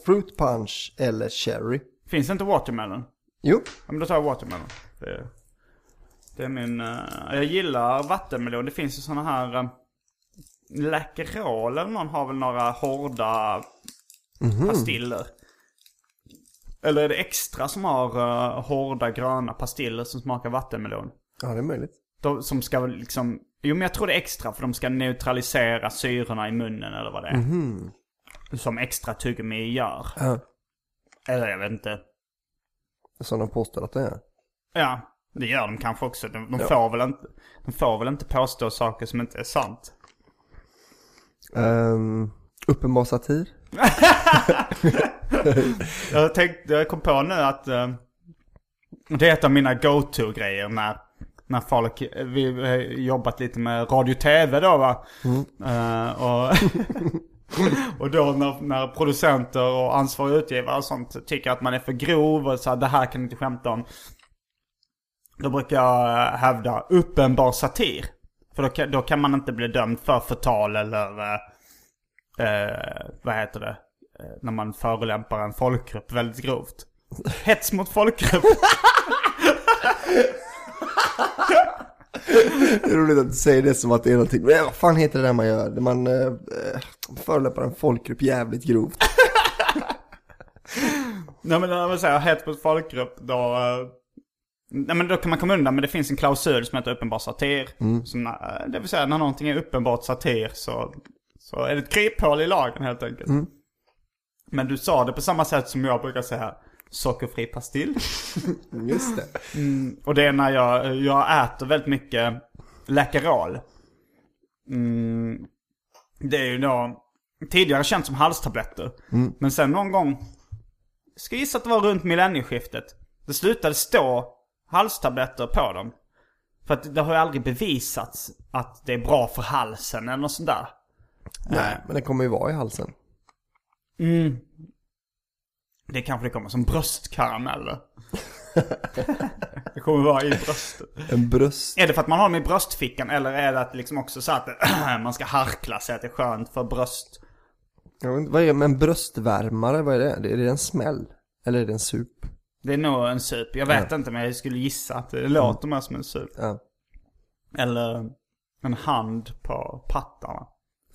Fruit punch eller cherry? Finns det inte watermelon? Jo, Ja men då tar jag watermelon. Det, det är min... eh, jag gillar vattenmelon. Det finns ju såna här... Uh, Läkerol eller någon har väl några hårda pastiller. Eller är det extra som har eh, hårda gröna pastiller som smakar vattenmelon? ja det är möjligt. De, som ska liksom... Jo men jag tror det är extra för de ska neutralisera syrorna i munnen eller vad det är. Som extra tuggummi gör. Ja. Eller jag vet inte. Som de påstår att det är. Ja, det gör de kanske också. De, de, får, väl inte, de får väl inte påstå saker som inte är sant. Um, uppenbar satir. (laughs) Jag, tänkte, jag kom på nu att eh, det är ett av mina go-to-grejer när, när folk, eh, vi har jobbat lite med radio-tv då va. Eh, och, (laughs) och då när, när producenter och ansvariga utgivare och sånt tycker att man är för grov och så här, det här kan ni inte skämta om. Då brukar jag eh, hävda uppenbar satir. För då kan, då kan man inte bli dömd för förtal eller eh, eh vad heter det? Eh, när man förolämpar en folkgrupp väldigt grovt. Hets mot folkgrupp. (laughs) Det är roligt att du säger det som att det är någonting. Men vad fan heter det där man gör? Där man eh, eh, förolämpar en folkgrupp jävligt grovt. (laughs) Nej men när man säger hets mot folkgrupp då... eh, Nej men då kan man komma undan men det finns en klausul som heter uppenbar satir. Som, eh, det vill säga när någonting är uppenbart satir så, så är det ett kryphål i lagen helt enkelt. Men du sa det på samma sätt som jag brukar säga sockerfri pastill. (laughs) Just det. Och det är när jag, jag äter väldigt mycket Läkerol. Mm, det är ju då tidigare känt som halstabletter. Men sen någon gång, ska gissa att det var runt millennieskiftet. Det slutade stå halstabletter på dem. För att det har ju aldrig bevisats att det är bra för halsen eller något sånt där. Nej, men det kommer ju vara i halsen. Det kanske det kommer som bröstkarameller. det kommer vara i bröstet. En bröst. Är det för att man har dem i bröstfickan eller är det att liksom också så att (clears throat) man ska harkla sig att det är skönt för bröst? Jag vet inte, vad är det med en bröstvärmare? Vad är det? Är det en smäll? Eller är det en sup? Det är nog en sup. Jag vet inte men jag skulle gissa att det låter mer som en sup. Ja. Eller en hand på pattarna.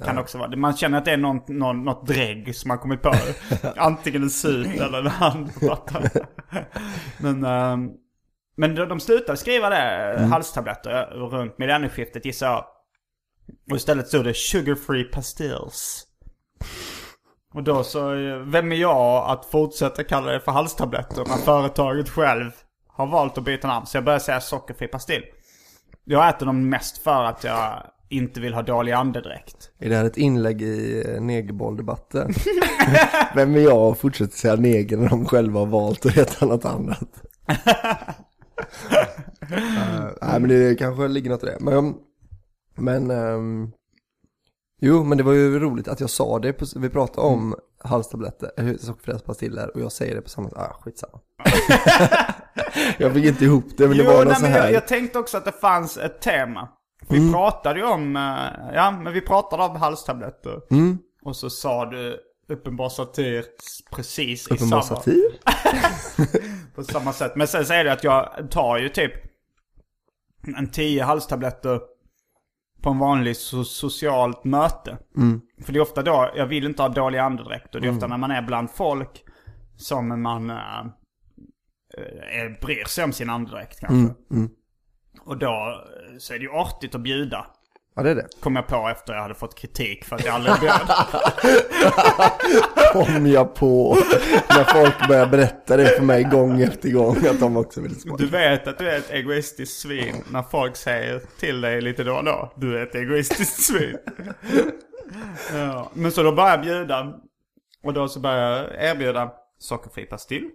Kan det också vara. Man känner att det är någon, någon, något drägg som man kommit på. (laughs) Antingen en sup eller en hand på pattarna. (laughs) men ehm, men de, de slutade skriva det, halstabletter, runt millennieskiftet gissar jag. Och istället stod det sugar free pastilles. Och då så, eh, vem är jag att fortsätta kalla det för halstabletter när företaget själv har valt att byta namn? Så jag börjar säga sockerfri pastill. Jag äter dem mest för att jag inte vill ha dålig andedräkt. Är det här ett inlägg i eh, negerbolldebatten? (laughs) Vem är jag och fortsätter säga neger när de själva har valt att heta något annat? uh, nej men det kanske ligger något i det. Men, men ehm, jo men det var ju roligt att jag sa det. På, vi pratade om halstabletter, eh, sockerfria pastiller och jag säger det på samma sätt. Ah, skitsamma. (laughs) jag fick inte ihop det men det jo, var något nej, så här. jag, jag tänkte också att det fanns ett tema. Vi pratade ju om, eh, ja men vi pratade om halstabletter. Och så sa du uppenbar satir precis i Uppenbar samma, satir? (laughs) på samma sätt. Men sen säger du att jag tar ju typ en tio halstabletter på en vanlig so- socialt möte. För det är ofta då, jag vill inte ha dålig andedräkt. Och det är ofta när man är bland folk som man äh, äh, bryr sig om sin andedräkt kanske. Och då eh, så är det ju artigt att bjuda. Ja det är det. Kom jag på efter jag hade fått kritik för att jag aldrig bjöd. (laughs) Kom jag på när folk börjar berätta det för mig gång efter gång att de också vill smaka. Du vet att du är ett egoistiskt svin när folk säger till dig lite då och då. Du är ett egoistiskt (laughs) svin. ja. Men så då börjar jag bjuda. Och då så börjar jag erbjuda sockerfri pastill.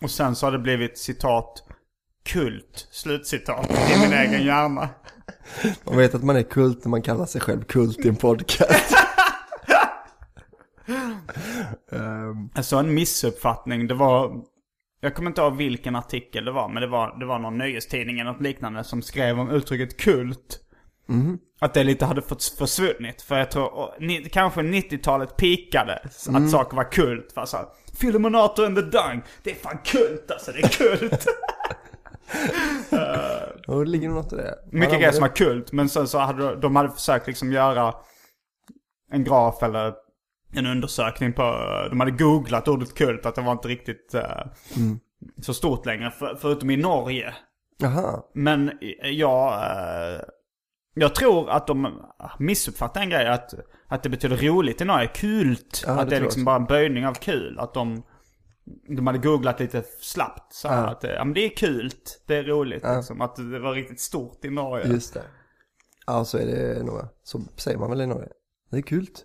Och sen så har det blivit citat kult, slutcitat, i min egen hjärna. (laughs) Man vet att man är kult när man kallar sig själv kult i en podcast. (laughs) Ehm, Alltså en missuppfattning, det var... Jag kommer inte ihåg vilken artikel det var, men det var, det var någon nöjestidning eller något liknande som skrev om uttrycket kult. Att det lite hade försvunnit. För jag tror, och, ni, kanske 90-talet pikade att saker var kult. För and the Dung, det är fan kult alltså, det är kult. (laughs) och det ligger något i det. Mycket grejer som var kult, men sen så hade de, de hade försökt liksom göra en graf eller en undersökning på, de hade googlat ordet kult, att det var inte riktigt eh, så stort längre, för, förutom i Norge. Jaha, Men jag, eh, jag tror att de missuppfattar en grej, att, att det betyder roligt i Norge, kult. Ja, det att det tror är liksom bara en böjning av kul. Att de, de hade googlat lite slappt. Så här, Ja. att det- ja, men det är kult, det är roligt liksom. Att det var riktigt stort i Norge. just det. Ja, så är det nog. Så säger man väl i Norge. Det är kult.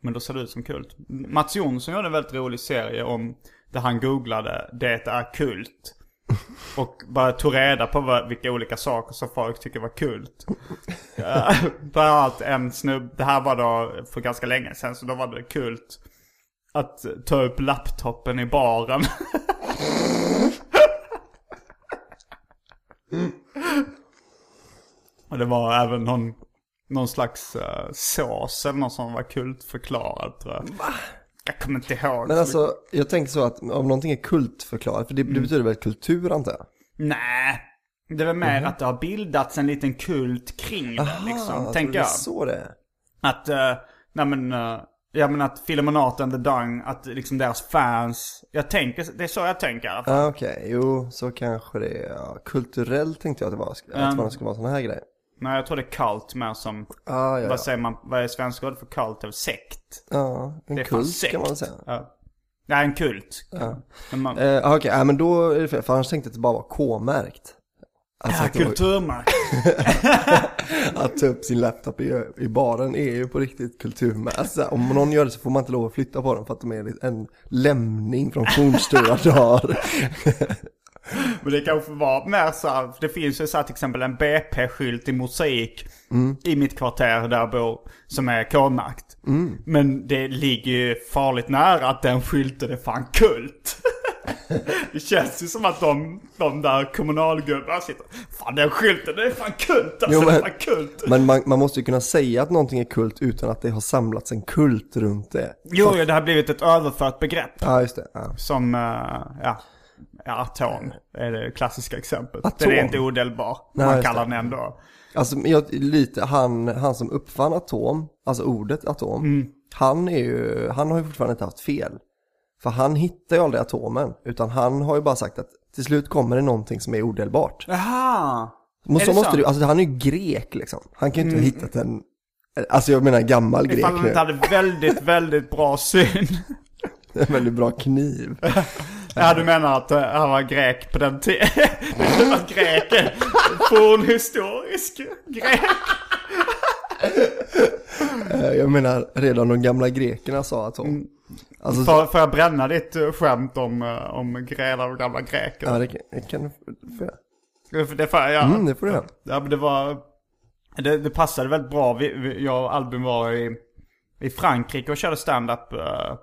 Men då ser det ut som kult. Mats Jonsson gjorde en väldigt rolig serie om där han googlade det är kult. (laughs) Och bara tog reda på vad, vilka olika saker som folk tycker var kult. Ja, (laughs) Bland annat en snubb, det här var då för ganska länge sedan, så då var det kult att ta upp laptopen i baren. Och det var även någon, någon slags uh, sås eller någon som var kultförklarad tror jag. Jag kommer inte ihåg. Men så alltså, jag tänker så att om någonting är kultförklarat, för det, det betyder väl kultur antar jag? Nej. Det är väl mer att det har bildats en liten kult kring det liksom. jag tror Tänker det är jag. så det är. Att, uh, nej men, uh, ja men att Filimonato and the Dung, att liksom deras fans. Jag tänker, det är så jag tänker i alla fall. Ja, okej. Jo, så kanske det är. Ja, kulturellt tänkte jag att det var. Att det skulle vara sådana här grejer. Nej jag tror det är kult mer som, Ah, ja, ja. vad säger man, vad är svenska ordet för kult? Eller sekt? Ja, en Det är fan kult sekt. kan man säga. Ja. Nej en kult. Men man, Eh, Okej, ja, men då är det fel. För annars tänkte jag att det bara var K-märkt. Alltså ja, att, det var, kulturmark. (laughs) att ta upp sin laptop i, i baren är ju på riktigt kulturmärkt. Alltså, om någon gör det så får man inte lov att flytta på den för att de är en lämning från fornstora (laughs) dagar. Men det kanske var mer så här, det finns ju så här till exempel en BP-skylt i mosaik i mitt kvarter där jag bor som är K-märkt. Men det ligger ju farligt nära att den skylten är fan kult. (laughs) (laughs) det känns ju som att de, de där kommunalgubbarna sitter, fan den skylten den är fan kult alltså, Jo, den är men- fan kult. Men man, man måste ju kunna säga att någonting är kult utan att det har samlats en kult runt det. Jo, jo, det har blivit ett överfört begrepp. Ja, just det. Ja. Som, eh, ja, ja, atom är det klassiska exemplet. Atom? Den är inte odelbar. Nej, man kallar det. den ändå. Alltså men jag, lite, han, han som uppfann atom, alltså ordet atom, Mm. han, är ju, han har ju fortfarande inte haft fel. För han hittar ju aldrig atomen, utan han har ju bara sagt att till slut kommer det någonting som är odelbart. Jaha! Men så måste? Mm. det, alltså han är ju grek liksom. Han kan ju inte ha hittat en, Alltså jag menar gammal grek Ifall han nu. inte hade väldigt, väldigt bra syn. (laughs) En väldigt bra kniv. (laughs) Ja, du menar att eh, han var grek på den tiden? (laughs) Det var grek, fornhistorisk grek. Eh, Jag menar redan de gamla grekerna sa att så. Alltså, Får, får jag bränna ditt eh, skämt om, eh, om grenar och gamla greker? ja, det kan, det kan du få. För Det får jag göra. Mm, det får du göra. Ja men det var, det, det passade väldigt bra. Vi, vi, jag och Albin var i, i Frankrike och körde stand-up. eh,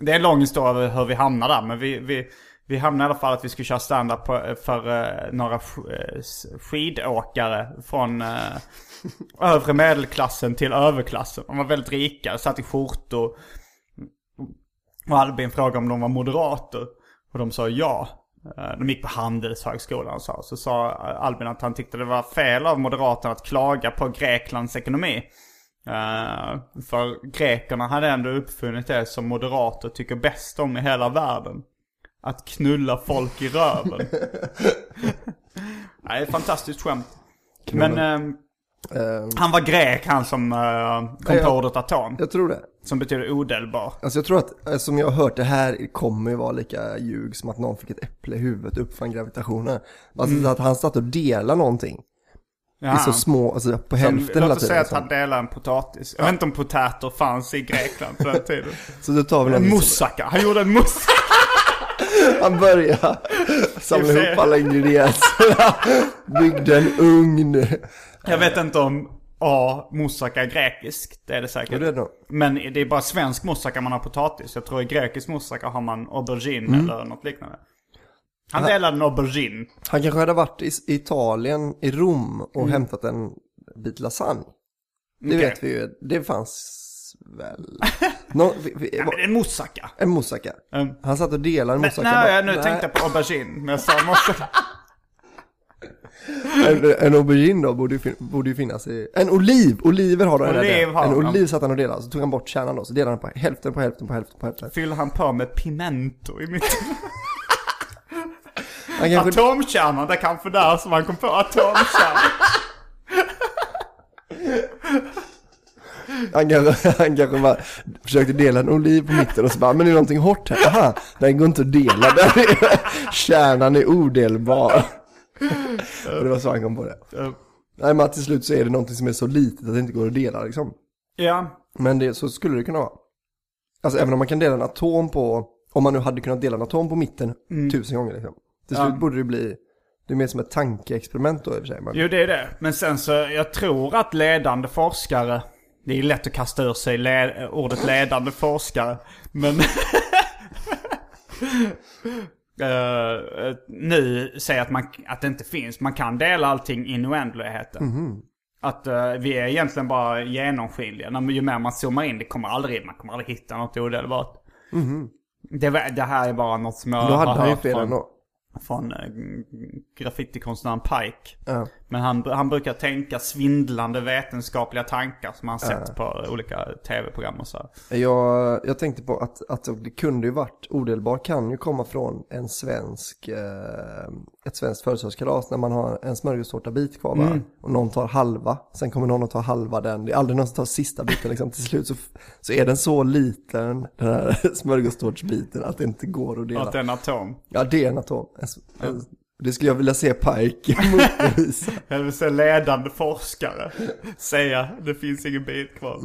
Det är en lång historia hur vi hamnade där. Men vi, vi, vi hamnade i alla fall att vi skulle köra stand-up för några skidåkare från (laughs) övre medelklassen till överklassen. De var väldigt rika, satt i skjortor. Och Albin frågade om de var moderater. Och de sa ja. Eh, De gick på Handelshögskolan och sa. Så sa Albin att han tyckte det var fel av Moderaterna att klaga på Greklands ekonomi. Eh, för grekerna hade ändå uppfunnit det som moderater tycker bäst om i hela världen. Att knulla folk i röven. (laughs) Nej, ett fantastiskt skämt. Men ehm, Eh, han var grek, han som uh, kom Ja, på ordet atom. jag tror det. Som betyder odelbar. Alltså jag tror att, eh, som jag har hört, det här kommer ju vara lika ljug som att någon fick ett äpple i huvudet uppfann gravitationen. Alltså Mm. att han satt och delade någonting Ja. i så små, alltså på Som- hälften hela Låt oss säga tiden. att han liksom. delar en potatis. Jag vet inte om potäter fanns i Grekland på den (laughs) tiden. Så då tar vi En moussaka. Han gjorde en moussaka. (laughs) Han började (laughs) samla ihop alla ingredienserna, byggde en ugn. Jag vet inte om A. Moussaka är grekiskt. Det är det säkert. Det är det. Men det är bara svensk moussaka man har potatis. Jag tror i grekisk moussaka har man aubergine Mm. eller något liknande. Han delade en aubergine. Han kanske hade varit i Italien, i Rom och Mm. hämtat en bit lasagne. Det Okej. vet vi ju, det fanns väl. (laughs) Nå, vi, vi, Ja, en moussaka. en moussaka. Mm. Han satt och delade en moussaka. nej, bara, jag nu nej. tänkte jag på aubergine. Men jag sa moussaka. (laughs) En, en aubergine då borde ju, fin- borde ju finnas i... En oliv! Oliver har de Oliv har En oliv satt han och delade, så tog han bort kärnan då, så delade han på hälften på hälften på hälften på hälften. Fyller han på med pimento i mitten. (laughs) Han kanske, Atomkärnan, det är kanske där som han kom på atomkärnan. han, kanske, (laughs) han kanske bara försökte dela en oliv på mitten och så bara, men det är någonting hårt här. Aha, den går inte att dela. (laughs) Den är, kärnan är odelbar. Och det var så han kom på det. Nej men till slut så är det någonting som är så litet att det inte går att dela liksom. Ja, Men det, så skulle det kunna vara. Alltså även om man kan dela en atom på, om man nu hade kunnat dela en atom på mitten tusen gånger liksom. Till slut Mm. Ja. borde det bli, det är mer som ett tankeexperiment då i och för sig. Men, jo det är det. Men sen så, jag tror att ledande forskare, det är lätt att kasta ur sig le, ordet ledande forskare, men (laughs) Eh, nu säger att, man, att det inte finns, man kan dela allting in i oändligheten. Mhm. Att eh, vi är egentligen bara genomskinliga. Ju mer man zoomar in, det kommer aldrig, man kommer aldrig hitta något odelbart. Det, var- det här är bara något som jag har hört från, från eh, graffitikonstnären Pike. Ja. Men han, han brukar tänka svindlande vetenskapliga tankar som han sett på olika tv-program och så. Jag, jag tänkte på att, att det kunde ju varit, odelbar kan ju komma från en svensk, eh, ett svenskt födelsedagskalas när man har en smörgåstårtabit kvar bara. Mm. Och någon tar halva, sen kommer någon att ta halva den. Det är aldrig någon som tar sista biten liksom. Till slut så, så är den så liten, den här (laughs) smörgåstårtsbiten, att det inte går att dela. Att det är en atom. Ja, det är en atom. En, en, det skulle jag vilja se Pike (laughs) motbevisa. Jag vill se ledande forskare säga det finns ingen bit kvar.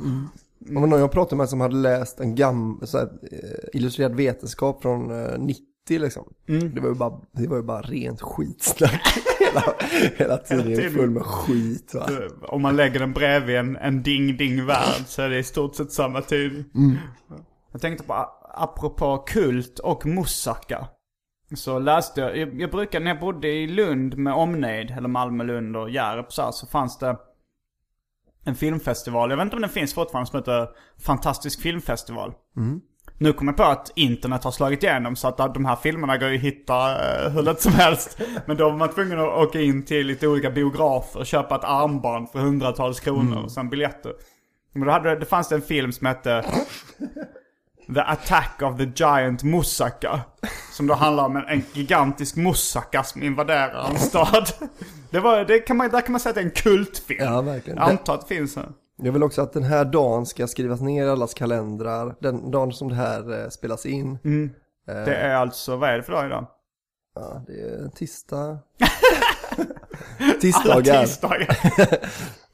Det var någon jag pratade med som hade läst en gammal så här, eh, illustrerad vetenskap från eh, 90 liksom. Mm. Det, var ju bara, det var ju bara rent skitsnack. (laughs) hela, hela tiden tiden. full med skit va. Om man lägger den bredvid en, en ding-ding-värld så är det i stort sett samma tid. Jag tänkte på, a- apropå kult och moussaka. Så läste jag, jag, jag brukar när jag bodde i Lund med omnejd, eller Malmö, Lund och Hjärup så, här, så fanns det en filmfestival. Jag vet inte om den finns fortfarande som heter Fantastisk filmfestival. Nu kommer jag på att internet har slagit igenom så att de här filmerna går ju att hitta eh, hur lätt som helst. Men då var man tvungen att åka in till lite olika biografer och köpa ett armband för hundratals kronor och sen biljetter. Men då hade, det fanns det en film som hette The Attack of the Giant Moussaka. Som då handlar om en, en gigantisk moussaka som invaderar en stad. Det var, det kan man, där kan man säga att det är en kultfilm. Ja, verkligen. Jag antar att det finns en. Jag vill också att den här dagen ska skrivas ner i allas kalendrar. Den dagen som det här eh, spelas in. Det är alltså, vad är det för dag idag? Ja, det är tisdag. (laughs) Alla Tisdagar. tisdagar.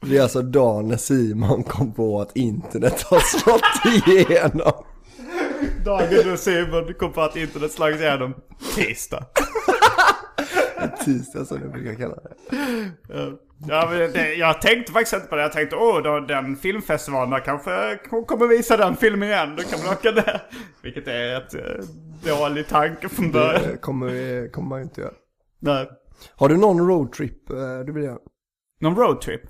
(laughs) Det är alltså dagen när Simon kom på att internet har slått igenom. Dagen då Simon kom på att internet slagits igenom. Tisdag. Tisdag som jag brukar kalla det. Ja, men det, jag tänkte faktiskt inte på det. Jag tänkte, åh, då, den filmfestivalen, där kanske kommer visa den filmen igen. Då kan man åka där. Vilket är ett eh, dålig tanke från början. Det kommer, kommer man ju inte göra. Nej. Har du någon roadtrip eh, du vill göra? Någon roadtrip?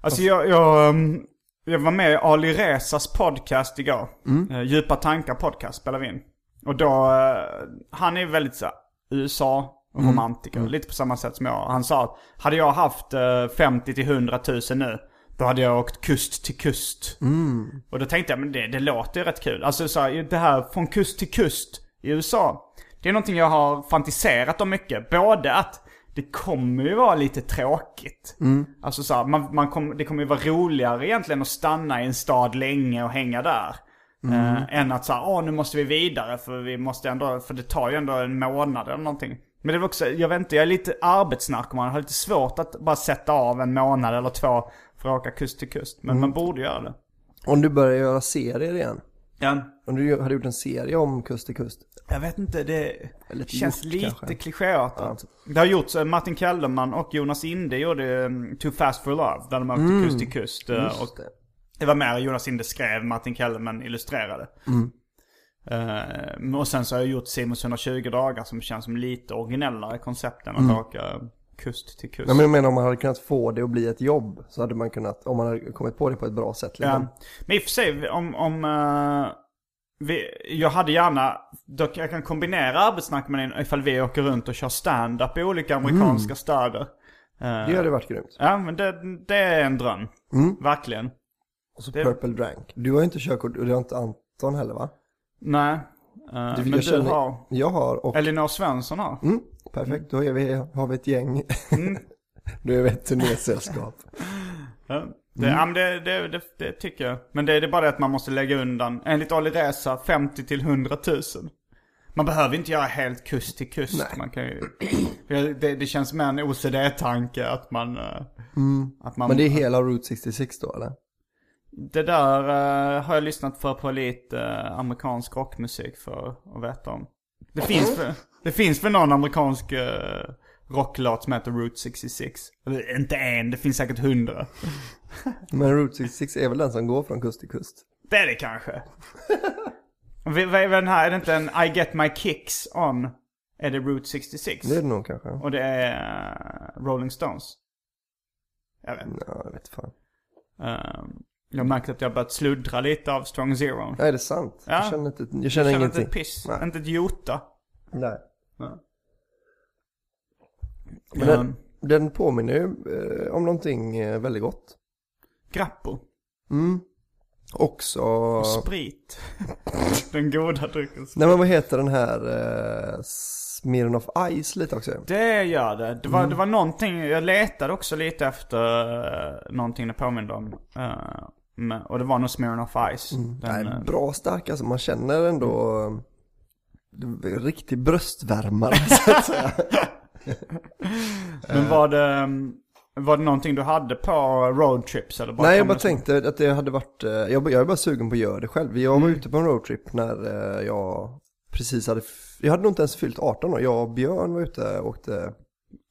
Alltså jag, jag, um, jag var med i Ali Rezas podcast igår. Eh, Djupa tankar podcast spelade vi in. Och då, eh, han är väldigt så här, USA-romantiker. Lite på samma sätt som jag. Han sa att hade jag haft eh, 50 till 100 000 nu. Då hade jag åkt kust till kust. Och då tänkte jag, men det, det låter ju rätt kul. Alltså så här, det här från kust till kust i USA. Det är någonting jag har fantiserat om mycket. Både att det kommer ju vara lite tråkigt. Alltså så här, man, man kom, det kommer ju vara roligare egentligen att stanna i en stad länge och hänga där. Eh, än att säga, åh nu måste vi vidare för vi måste ändå, för det tar ju ändå en månad eller någonting. Men det var också, jag vet inte, jag är lite arbetsnarkoman. Jag har lite svårt att bara sätta av en månad eller två för att åka kust till kust. Men man borde göra det. Om du börjar göra serier igen. Ja, Om du hade gjort en serie om kust till kust. Jag vet inte, det Eller känns gjort, lite kanske. klichéartat. Det har gjorts, eh, Martin Kellerman och Jonas Inde gjorde um, Too Fast For Love. Där de åkte kust till kust. eh, och det. det var mer Jonas Inde skrev, Martin Kellerman illustrerade. Eh, och sen så har jag gjort Simons 120 dagar som känns som lite originellare koncept än att åka kust till kust. Nej, men jag menar om man hade kunnat få det att bli ett jobb så hade man kunnat, om man hade kommit på det på ett bra sätt. Liksom. Ja. Men i och för sig, om... om eh, vi, jag hade gärna... Jag kan kombinera arbetssnack med den ifall vi åker runt och kör stand-up i olika amerikanska städer. Eh, Det hade varit grymt. Ja, men det, det är en dröm. Verkligen. Och så det- Purple Drank. Du har inte körkort och det har inte Anton heller va? Nej. Du- men jag du känner- har... Jag har och... Elinor Svensson har. Mm, perfekt, då är vi, har vi ett gäng. (laughs) då är vi ett turnésällskap. Ja, det, ja, men det, det, det, tycker jag. Men det, är bara det att man måste lägga undan, enligt Ali Reza, 50 till 100 000. Man behöver inte göra helt kust till kust. Nej. Man kan ju, för det, det känns mer en OCD-tanke att man... eh, Att man Men det är hela Route 66 då eller? det där eh, har jag lyssnat för på lite eh, amerikansk rockmusik för att veta om. Det finns, väl- det finns väl någon amerikansk uh, rocklåt som heter Route 66? Eller inte en, det finns säkert hundra. (laughs) Men Route 66 är väl den som går från kust till kust? Det är det kanske. Vad är den här? Är det inte en I get my kicks on? Är det Route 66? Det är det nog kanske. Och det är eh, Rolling Stones? Jag vet inte. Ja, jag vet fan. Ehm, jag märker att jag börjat sluddra lite av Strong Zero. Nej, är det sant? Ja. Jag känner, inte, jag känner, Jag känner inte ingenting. ett piss. Nej. Inte ett jota. Nej. Ja. Men den, den påminner ju eh, om någonting eh, väldigt gott. Grappo. Mm. Också... Sprit. (laughs) Den goda drycken. Nej men vad heter den här eh, Smirnoff Ice lite också? Det gör det. Det var, Mm. det var någonting, jag letade också lite efter uh, någonting det påminde om. Eh, men- och det var nog Smirnoff Ice. Den, Mm. Nej, eh, bra stark alltså. Man känner ändå eh, en riktig bröstvärmare (laughs) så att säga. (laughs) Men var det, var det någonting du hade på roadtrips eller bara Nej jag bara tänkte att det hade varit, eh, jag, jag är bara sugen på att göra det själv. Jag var ute på en roadtrip när eh, jag precis hade, jag hade nog inte ens fyllt 18 år. Jag och Björn var ute och åkte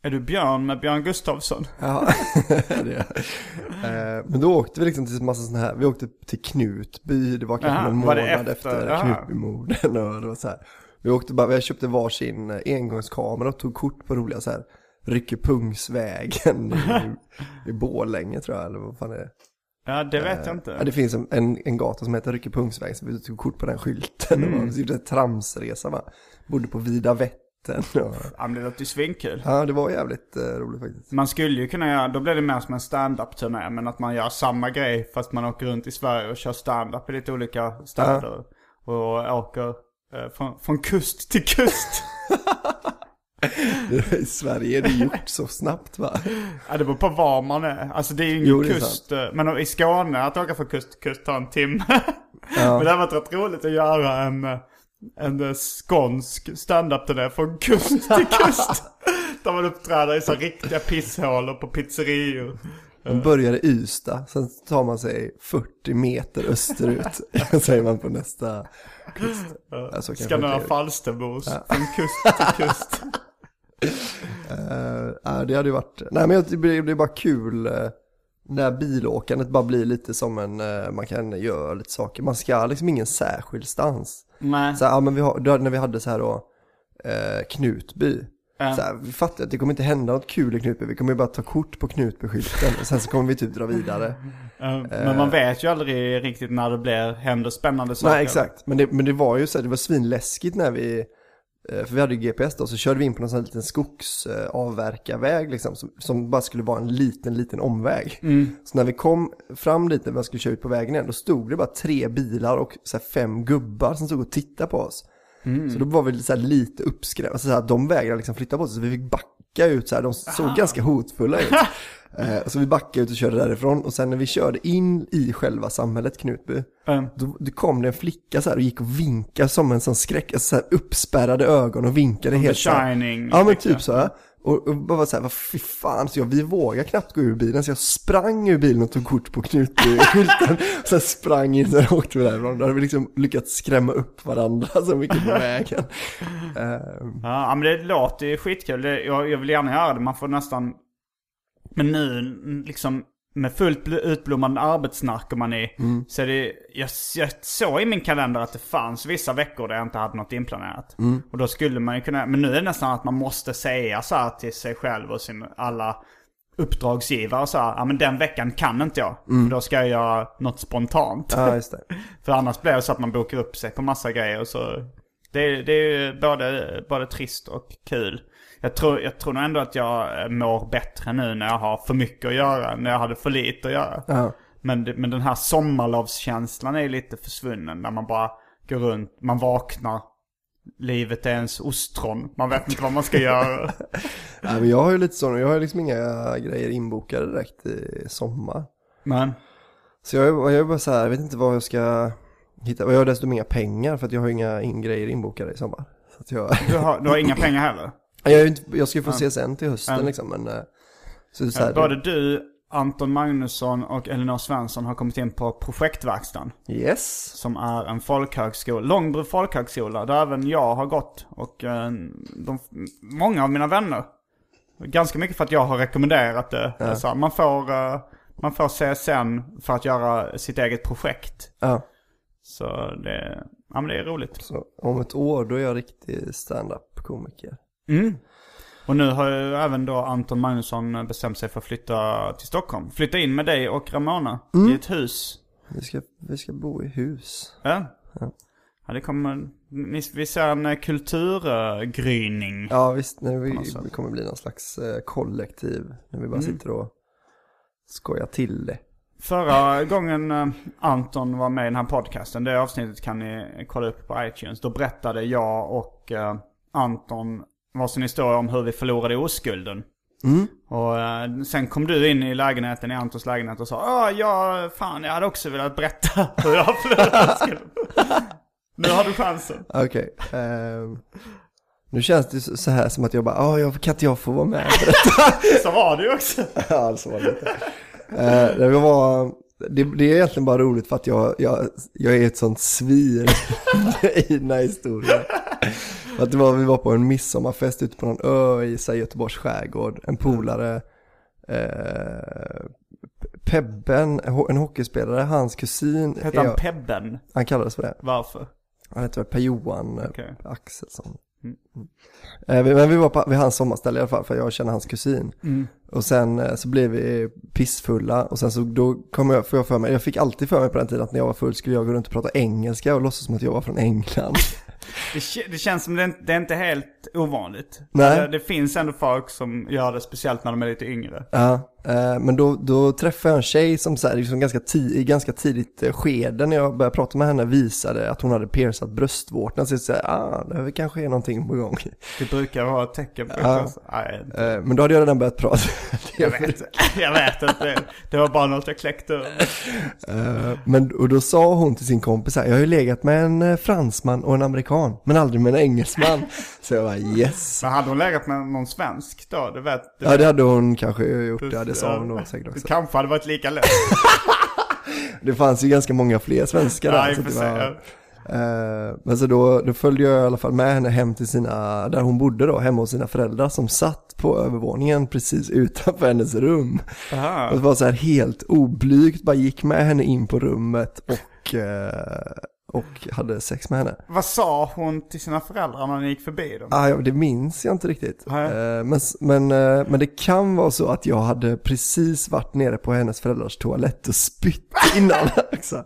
Är du Björn med Björn Gustafsson? Ja, (laughs) det är. Eh, Men då åkte vi liksom till massa sådana här, vi åkte till Knutby, det var kanske Jaha, någon var det månad efter? efter. Knutbymorden och det var så här. Vi åkte bara, vi köpte varsin eh, engångskamera och tog kort på roliga så här Ryckepungsvägen i, (laughs) i Borlänge tror jag, eller vad fan är det? Ja, det vet jag inte. Ja, det finns en, en, en gata som heter Ryckepungsvägen, så vi tog kort på den skylten Mm. och vi gjorde en tramsresa va. Bodde på Vida Vättern och, Ja, men det låter ju svinkul. ja det var jävligt eh, roligt faktiskt. Man skulle ju kunna göra, då blir det mer som en stand-up-turné, men att man gör samma grej fast man åker runt i Sverige och kör stand-up i lite olika städer. Och åker eh, från, från kust till kust. (laughs) I Sverige är det gjort så snabbt va? Ja, det beror på var man är. Alltså det är ju ingen Jo, kust. eh, Men i Skåne, att åka från kust till kust tar en timme. (laughs) Ja. Men det har varit rätt roligt att göra en, eh, en eh, skånsk stand-up-turné från kust till kust. (laughs) Där man uppträder i så riktiga pisshålor på pizzerior. Man börjar i Ystad, sen tar man sig 40 meter österut. (laughs) (laughs) säger man på nästa kust. Ja, så kanske Ska det några är. Falsterbos från kust till kust. (laughs) Eh, ja, det hade ju varit, nej men det blir, bara kul uh, när bilåkandet bara blir lite som en, eh, man kan göra lite saker. Man ska liksom ingen särskild stans. Nej. Så här, ja, men vi har, när vi hade så här då, eh, Knutby. Ja. Så här, vi fattar att det kommer inte hända något kul i Knutby, vi kommer ju bara ta kort på Knutby-skylten och sen så kommer vi typ dra vidare. (laughs) Eh, Men man vet ju aldrig riktigt när det blir, händer spännande saker. Nej exakt, men det, men det var ju så här, det var svinläskigt när vi, eh, för vi hade ju GPS då, så körde vi in på någon sån här liten skogsavverkarväg liksom, som, som bara skulle vara en liten, liten omväg. Så när vi kom fram dit när vi skulle köra ut på vägen igen, då stod det bara tre bilar och så fem gubbar som stod och tittade på oss. Så då var vi så lite uppskrämda, alltså så här, de vägrade liksom flytta på sig, så vi fick backa ut så här, de såg ganska hotfulla ut. (laughs) Eh, så vi backade ut och körde därifrån och sen när vi körde in i själva samhället Knutby, Mm. då, då kom det en flicka så här och gick och vinkade som en sån skräck, alltså så här uppspärrade ögon och vinkade Som helt The så här. Shining, Ja men typ så här. Och, och bara var så här, vad fy fan, så jag, vi vågar knappt gå ur bilen så jag sprang ur bilen och tog kort på Knutby-skylten. (laughs) sen sprang in och åkte vi därifrån. Då hade vi liksom lyckats skrämma upp varandra (laughs) så mycket på vägen. Uh. Ja, men det låter ju skitkul. Det, jag, jag vill gärna göra det. Man får nästan... Men nu, liksom, med fullt bl- utblommande arbetsnarkomani. Så är det, jag, jag såg i min kalender att det fanns vissa veckor där jag inte hade något inplanerat. Och då skulle man ju kunna, men nu är det nästan att man måste säga så här till sig själv och sin, alla uppdragsgivare så här, ja men den veckan kan inte jag. För då ska jag göra något spontant. ja just det. (laughs) För annars blir det så att man bokar upp sig på massa grejer och så... Det, är- det är ju både, både trist och kul. Jag tror, jag tror nog ändå att jag eh, mår bättre nu när jag har för mycket att göra, när jag hade för lite att göra. Ja. Men, men den här sommarlovskänslan är lite försvunnen. När man bara går runt, man vaknar. Livet är ens ostron. Man vet inte vad man ska göra. (laughs) Ja, men jag har ju lite sån, jag har liksom inga grejer inbokade direkt i sommar. Men, Så jag, jag är bara så här, jag vet inte vad jag ska hitta, och jag har dessutom inga pengar för att jag har inga in grejer inbokade i sommar. Så jag, du har, du har inga pengar heller. Jag, inte, jag ska ju få CSN till hösten Ja. liksom, men... eh, Så det är Både du, Anton Magnusson och Elinor Svensson har kommit in på projektverkstan. Yes. Som är en folkhögskola, Långbro folkhögskola, där även jag har gått. Och eh, de, många av mina vänner. Ganska mycket för att jag har rekommenderat det. Alltså, man, får, eh, man får CSN för att göra sitt eget projekt. Ja. Så det, ja, men det är roligt. Så om ett år då är jag riktig stand-up-komiker. Mm. Och nu har ju även då Anton Magnusson bestämt sig för att flytta till Stockholm. Flytta in med dig och Ramona i ett hus. Vi ska, vi ska bo i hus. Ja. Ja, det kommer, ni- vi ser en eh, kulturgryning. Ja visst, när vi, vi kommer bli någon slags eh, kollektiv. När vi bara sitter och skojar till det. Förra gången eh, Anton var med i den här podcasten, det avsnittet kan ni kolla upp på iTunes. Då berättade jag och Anton varsin historia om hur vi förlorade oskulden. Och eh, sen kom du in i lägenheten, i Antons lägenhet och sa Ja, ja, fan jag hade också velat berätta (laughs) hur jag förlorade oskulden. nu har du chansen. Okej. ehm, nu känns det så här som att jag bara, ja, jag kan inte jag få vara med på detta? (laughs) Så var det ju också. ja, så var det inte. Eh, det, var, det, det är egentligen bara roligt för att jag, jag, jag är ett sånt svin (laughs) i den här historien. Att det var, vi var på en midsommarfest ute på någon ö i här, Göteborgs skärgård. En polare, eh, Pebben, en hockeyspelare, hans kusin. Hette han är- Pebben? Han kallades för det. Varför? Han heter väl Per-Johan eh, Okej. Axelsson. Mm. Eh, vi- Men vi var på, vid hans sommarställe i alla fall, för jag känner hans kusin. Och sen eh, så blev vi pissfulla och sen så då kom jag, får jag för mig, jag fick alltid för mig på den tiden att när jag var full skulle jag gå runt och prata engelska och låtsas som att jag var från England. (laughs) Det, det känns som det, det är inte helt ovanligt. Nej. Det, det finns ändå folk som gör det speciellt när de är lite yngre. ja, Men då, då träffade jag en tjej som så här, liksom ganska, i ganska tidigt eh, skede när jag började prata med henne visade att hon hade piercat bröstvårtan. Så jag säger, ah, det kanske är någonting på gång. Det brukar vara ett tecken på Ja. att... Nej, Eh, Men då hade jag redan börjat prata. (laughs) jag vet, jag vet inte. Det var bara något jag kläckte ur. Eh, Men, och då sa hon till sin kompis här, jag har ju legat med en eh, fransman och en amerikan, men aldrig med en engelsman. Så jag bara yes. Men hade hon legat med någon svensk då? Det vet Ja det hade hon kanske gjort, ja det sa hon nog säkert Det också. kanske hade varit lika lätt. (laughs) Det fanns ju ganska många fler svenskar där. så det var, Eh, men så då, då följde jag i alla fall med henne hem till sina, där hon bodde då, hemma hos sina föräldrar som satt på övervåningen precis utanför hennes rum. Aha. Och det var så här helt oblygt, bara gick med henne in på rummet och, eh, och hade sex med henne. Vad sa hon till sina föräldrar när ni gick förbi dem? Ah, ja, det minns jag inte riktigt. Eh, men, men, eh, men det kan vara så att jag hade precis varit nere på hennes föräldrars toalett och spytt (laughs) innan också.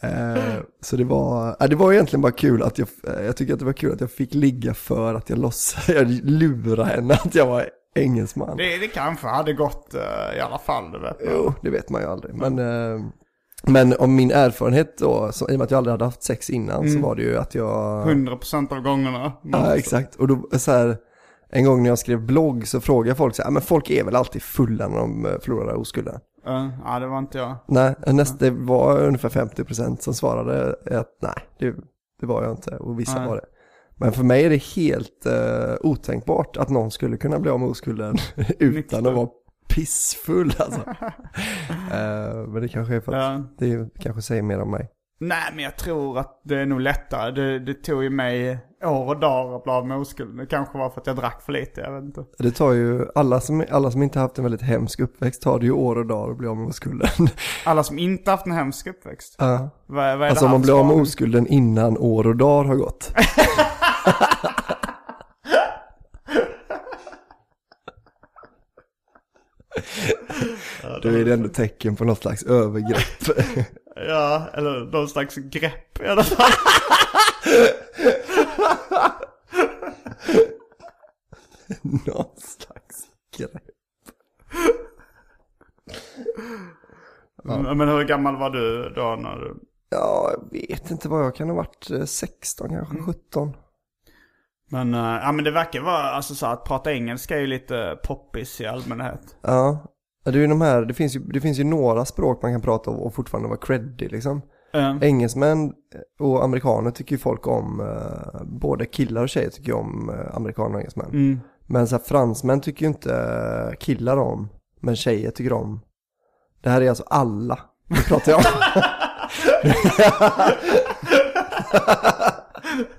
Eh, så det var, ja, det var egentligen bara kul att jag, eh, jag tycker att det var kul att jag fick ligga för att jag låtsades, (laughs) jag lurade henne att jag var engelsman. Det, det kanske hade gått eh, i alla fall, du vet. Jo, det vet man ju aldrig. Men, eh, men om min erfarenhet då, så, i och med att jag aldrig hade haft sex innan, så var det ju att jag... 100% av gångerna. Ja, exakt. Och då så här, en gång när jag skrev blogg så frågade folk så här, "Ja, men folk är väl alltid fulla när de eh, förlorar oskulden? Ja, det var inte jag. Nej, näst, det var ungefär 50% som svarade att nej, det, det var jag inte och vissa Nej. var det. Men för mig är det helt uh, otänkbart att någon skulle kunna bli av med oskulden (laughs) utan att vara pissfull alltså. (laughs) Eh, men det kanske är för att Ja. det kanske säger mer om mig. Nej, men jag tror att det är nog lättare. Det, det tog ju mig år och dagar att bli av med oskulden. Det kanske var för att jag drack för lite, jag vet inte. Det tar ju, alla som, alla som inte haft en väldigt hemsk uppväxt tar det ju år och dagar att bli av med oskulden. (laughs) Alla som inte haft en hemsk uppväxt. Ja. Vad, vad är Alltså det om man blir av med oskulden innan år och dagar har gått. (laughs) Då är det ändå tecken på något slags övergrepp. (laughs) Ja, eller någon slags grepp i alla fall. (laughs) något slags grepp. Men men hur gammal var du då när du... Ja, jag vet inte vad jag kan ha varit. eh, 16 kanske, 17. Men, eh, ja men det verkar vara, alltså så att prata engelska är ju lite poppis i allmänhet. Ja, det är ju de här, det finns ju, det finns ju några språk man kan prata om och fortfarande vara creddig liksom. Eh, Engelsmän och amerikaner tycker ju folk om, eh, både killar och tjejer tycker ju om eh, amerikaner och engelsmän. mm. Men så här, fransmän tycker ju inte eh, killar om, men tjejer tycker om. Det här är alltså alla, nu pratar jag om. (laughs) (laughs) (laughs)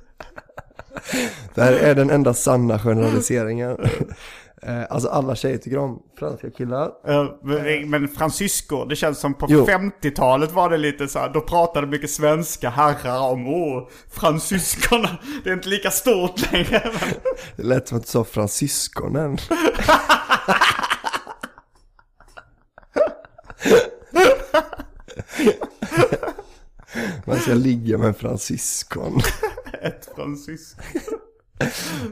(laughs) Det här är den enda sanna generaliseringen. (laughs) Eh, Alltså alla tjejer tycker om franska killar. Eh, men- Francisco, det känns som på Jo. 50-talet var det lite så här, då pratade mycket svenska herrar om åh, fransyskorna, det är inte lika stort längre. (laughs) Men, Det lät som att du sa fransyskonen. Man ska ligga med en fransyskon. Ett fransysko. (laughs)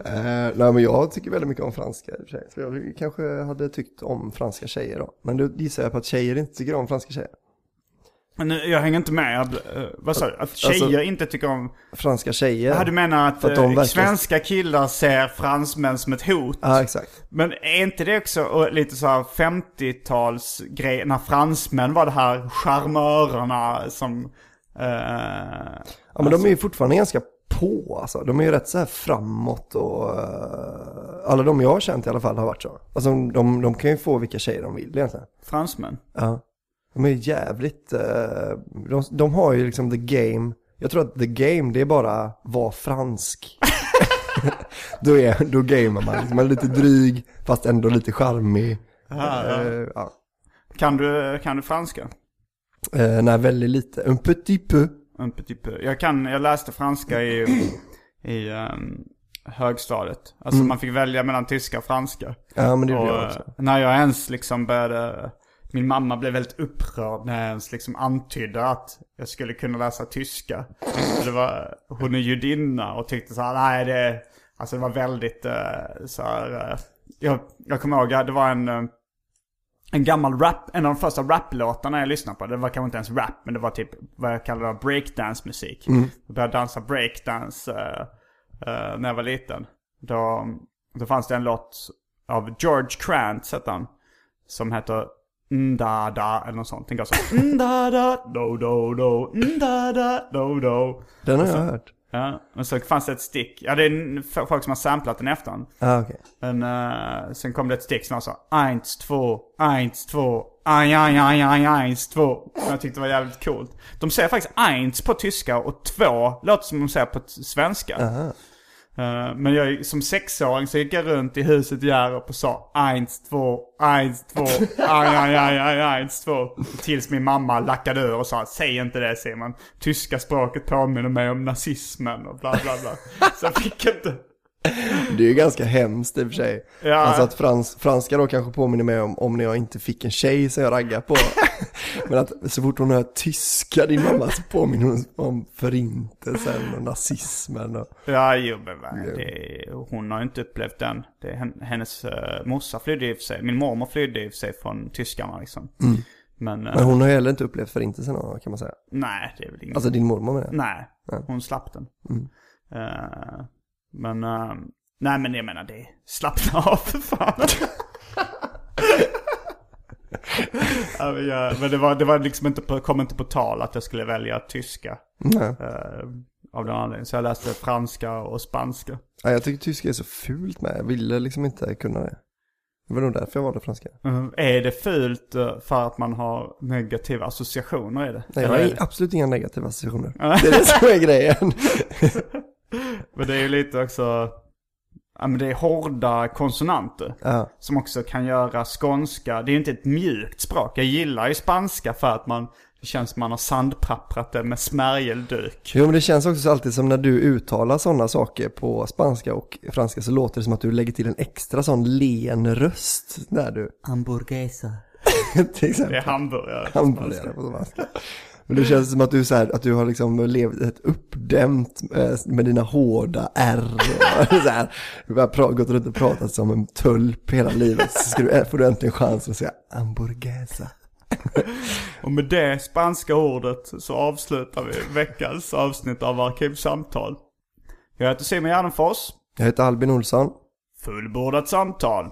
Eh, nej men jag tycker väldigt mycket om franska sig. Så jag kanske hade tyckt om franska tjejer då. Men då gissar jag på att tjejer inte tycker om franska tjejer. Men nu, jag hänger inte med. Eh, vad sa du? Att tjejer Alltså- inte tycker om... Franska tjejer. Ja, du menar att, att de eh, verkar- svenska killar ser fransmän som ett hot? Ja exakt. Men är inte det också lite så här 50-talsgrej, när fransmän var det här charmörerna som... Eh, Ja men de är ju fortfarande ganska på alltså. De är ju rätt så här framåt och eh, alla de jag har känt i alla fall har varit så. Alltså de, de kan ju få vilka tjejer de vill egentligen. fransmän? Ja. De är jävligt, eh, de, de har ju liksom the game. Jag tror att the game det är bara vara fransk. (laughs) då, är, då gamear man. Man är lite dryg fast ändå lite charmig. Eh, ja. Kan du, kan du franska? Eh, nej, väldigt lite. Un petit peu. Un petit peu. Jag, kan, jag läste franska i, i ehm, högstadiet. Alltså man fick välja mellan tyska och franska. Ja, men det gjorde jag eh, också. när jag ens liksom började, min mamma blev väldigt upprörd när jag ens liksom antydde att jag skulle kunna läsa tyska. Det var, hon är judinna och tyckte så här, nej det, alltså det var väldigt eh, så här, eh, jag, jag kommer ihåg, det var en, eh, en gammal rap, en av de första raplåtarna jag lyssnade på. Det var kanske inte ens rap, men det var typ vad jag kallar breakdance-musik. Jag började dansa breakdance uh, uh, när jag var liten. Då, då fanns det en låt av George Krantz, hette han. Som heter Ndada eller något sånt. Den går så. Ndada, do do do, Ndada, do do. Den har jag hört. Ja, och så fanns det ett stick. Ja, det är folk som har samplat den efter Ah, okej. Men eh, sen kom det ett stick som var så. Eins, två, eins, två, aj, aj, aj, aj, eins, två. Som jag tyckte var jävligt coolt. De säger faktiskt eins på tyska och två låter som de säger på svenska. Eh, Eh, men jag som sexåring så gick jag runt i huset i Hjärup och sa eins, två, eins, två, aj, aj, aj, aj, eins, två. Tills min mamma lackade ur och sa säg inte det Simon. Tyska språket påminner mig om nazismen och bla bla bla. Så jag fick inte. Det är ju ganska hemskt i och för sig. Ja. Alltså att frans, franska då kanske påminner mig om, om när jag inte fick en tjej som jag raggade på. (laughs) Men att så fort hon hör tyska, din mamma, så påminner hon om förintelsen och nazismen. Och... Ja, jo, men va, det, hon har inte upplevt den. Det, hennes uh, morsa flydde i och för sig, min mormor flydde i och för sig från tyskarna liksom. Men, eh, Men hon har heller inte upplevt förintelsen kan man säga. nej, det är väl inget. Alltså din mormor med det. nej, hon slapp den. Eh, men, eh, nej men jag menar det, slappna av för fan. (laughs) ja, men, jag, men det var, det var liksom inte på, kom inte på tal att jag skulle välja tyska. Nej. eh, av den anledningen. Så jag läste franska och spanska. Ja, jag tycker tyska är så fult med. Jag ville liksom inte kunna det. Det var nog därför jag valde franska. Mm, Är det fult eh, för att man har negativa associationer i det? Nej, jag har absolut inga negativa associationer. Det är det som är grejen. (laughs) Men det är ju lite också... Ja men det är hårda konsonanter. Ja. Som också kan göra skånska. Det är ju inte ett mjukt språk. Jag gillar ju spanska för att man... Det känns som man har sandpapprat det med smärgelduk. Jo men det känns också alltid som när du uttalar sådana saker på spanska och franska så låter det som att du lägger till en extra sån len röst när du... Hamburguesa. (laughs) till Det exempel. är hamburgare. på Hamburgare på spanska. Men det känns som att du, så här, att du har liksom levt ett uppdämt eh, med dina hårda R. Och (laughs) så här, du har gått runt och pratat som en tulp hela livet. Så du, får du äntligen chansen att säga hamburguesa. (laughs) Och med det spanska ordet så avslutar vi veckans avsnitt av Arkivsamtal. Jag heter Simon Gärdenfors. Jag heter Albin Olsson. Fullbordat samtal.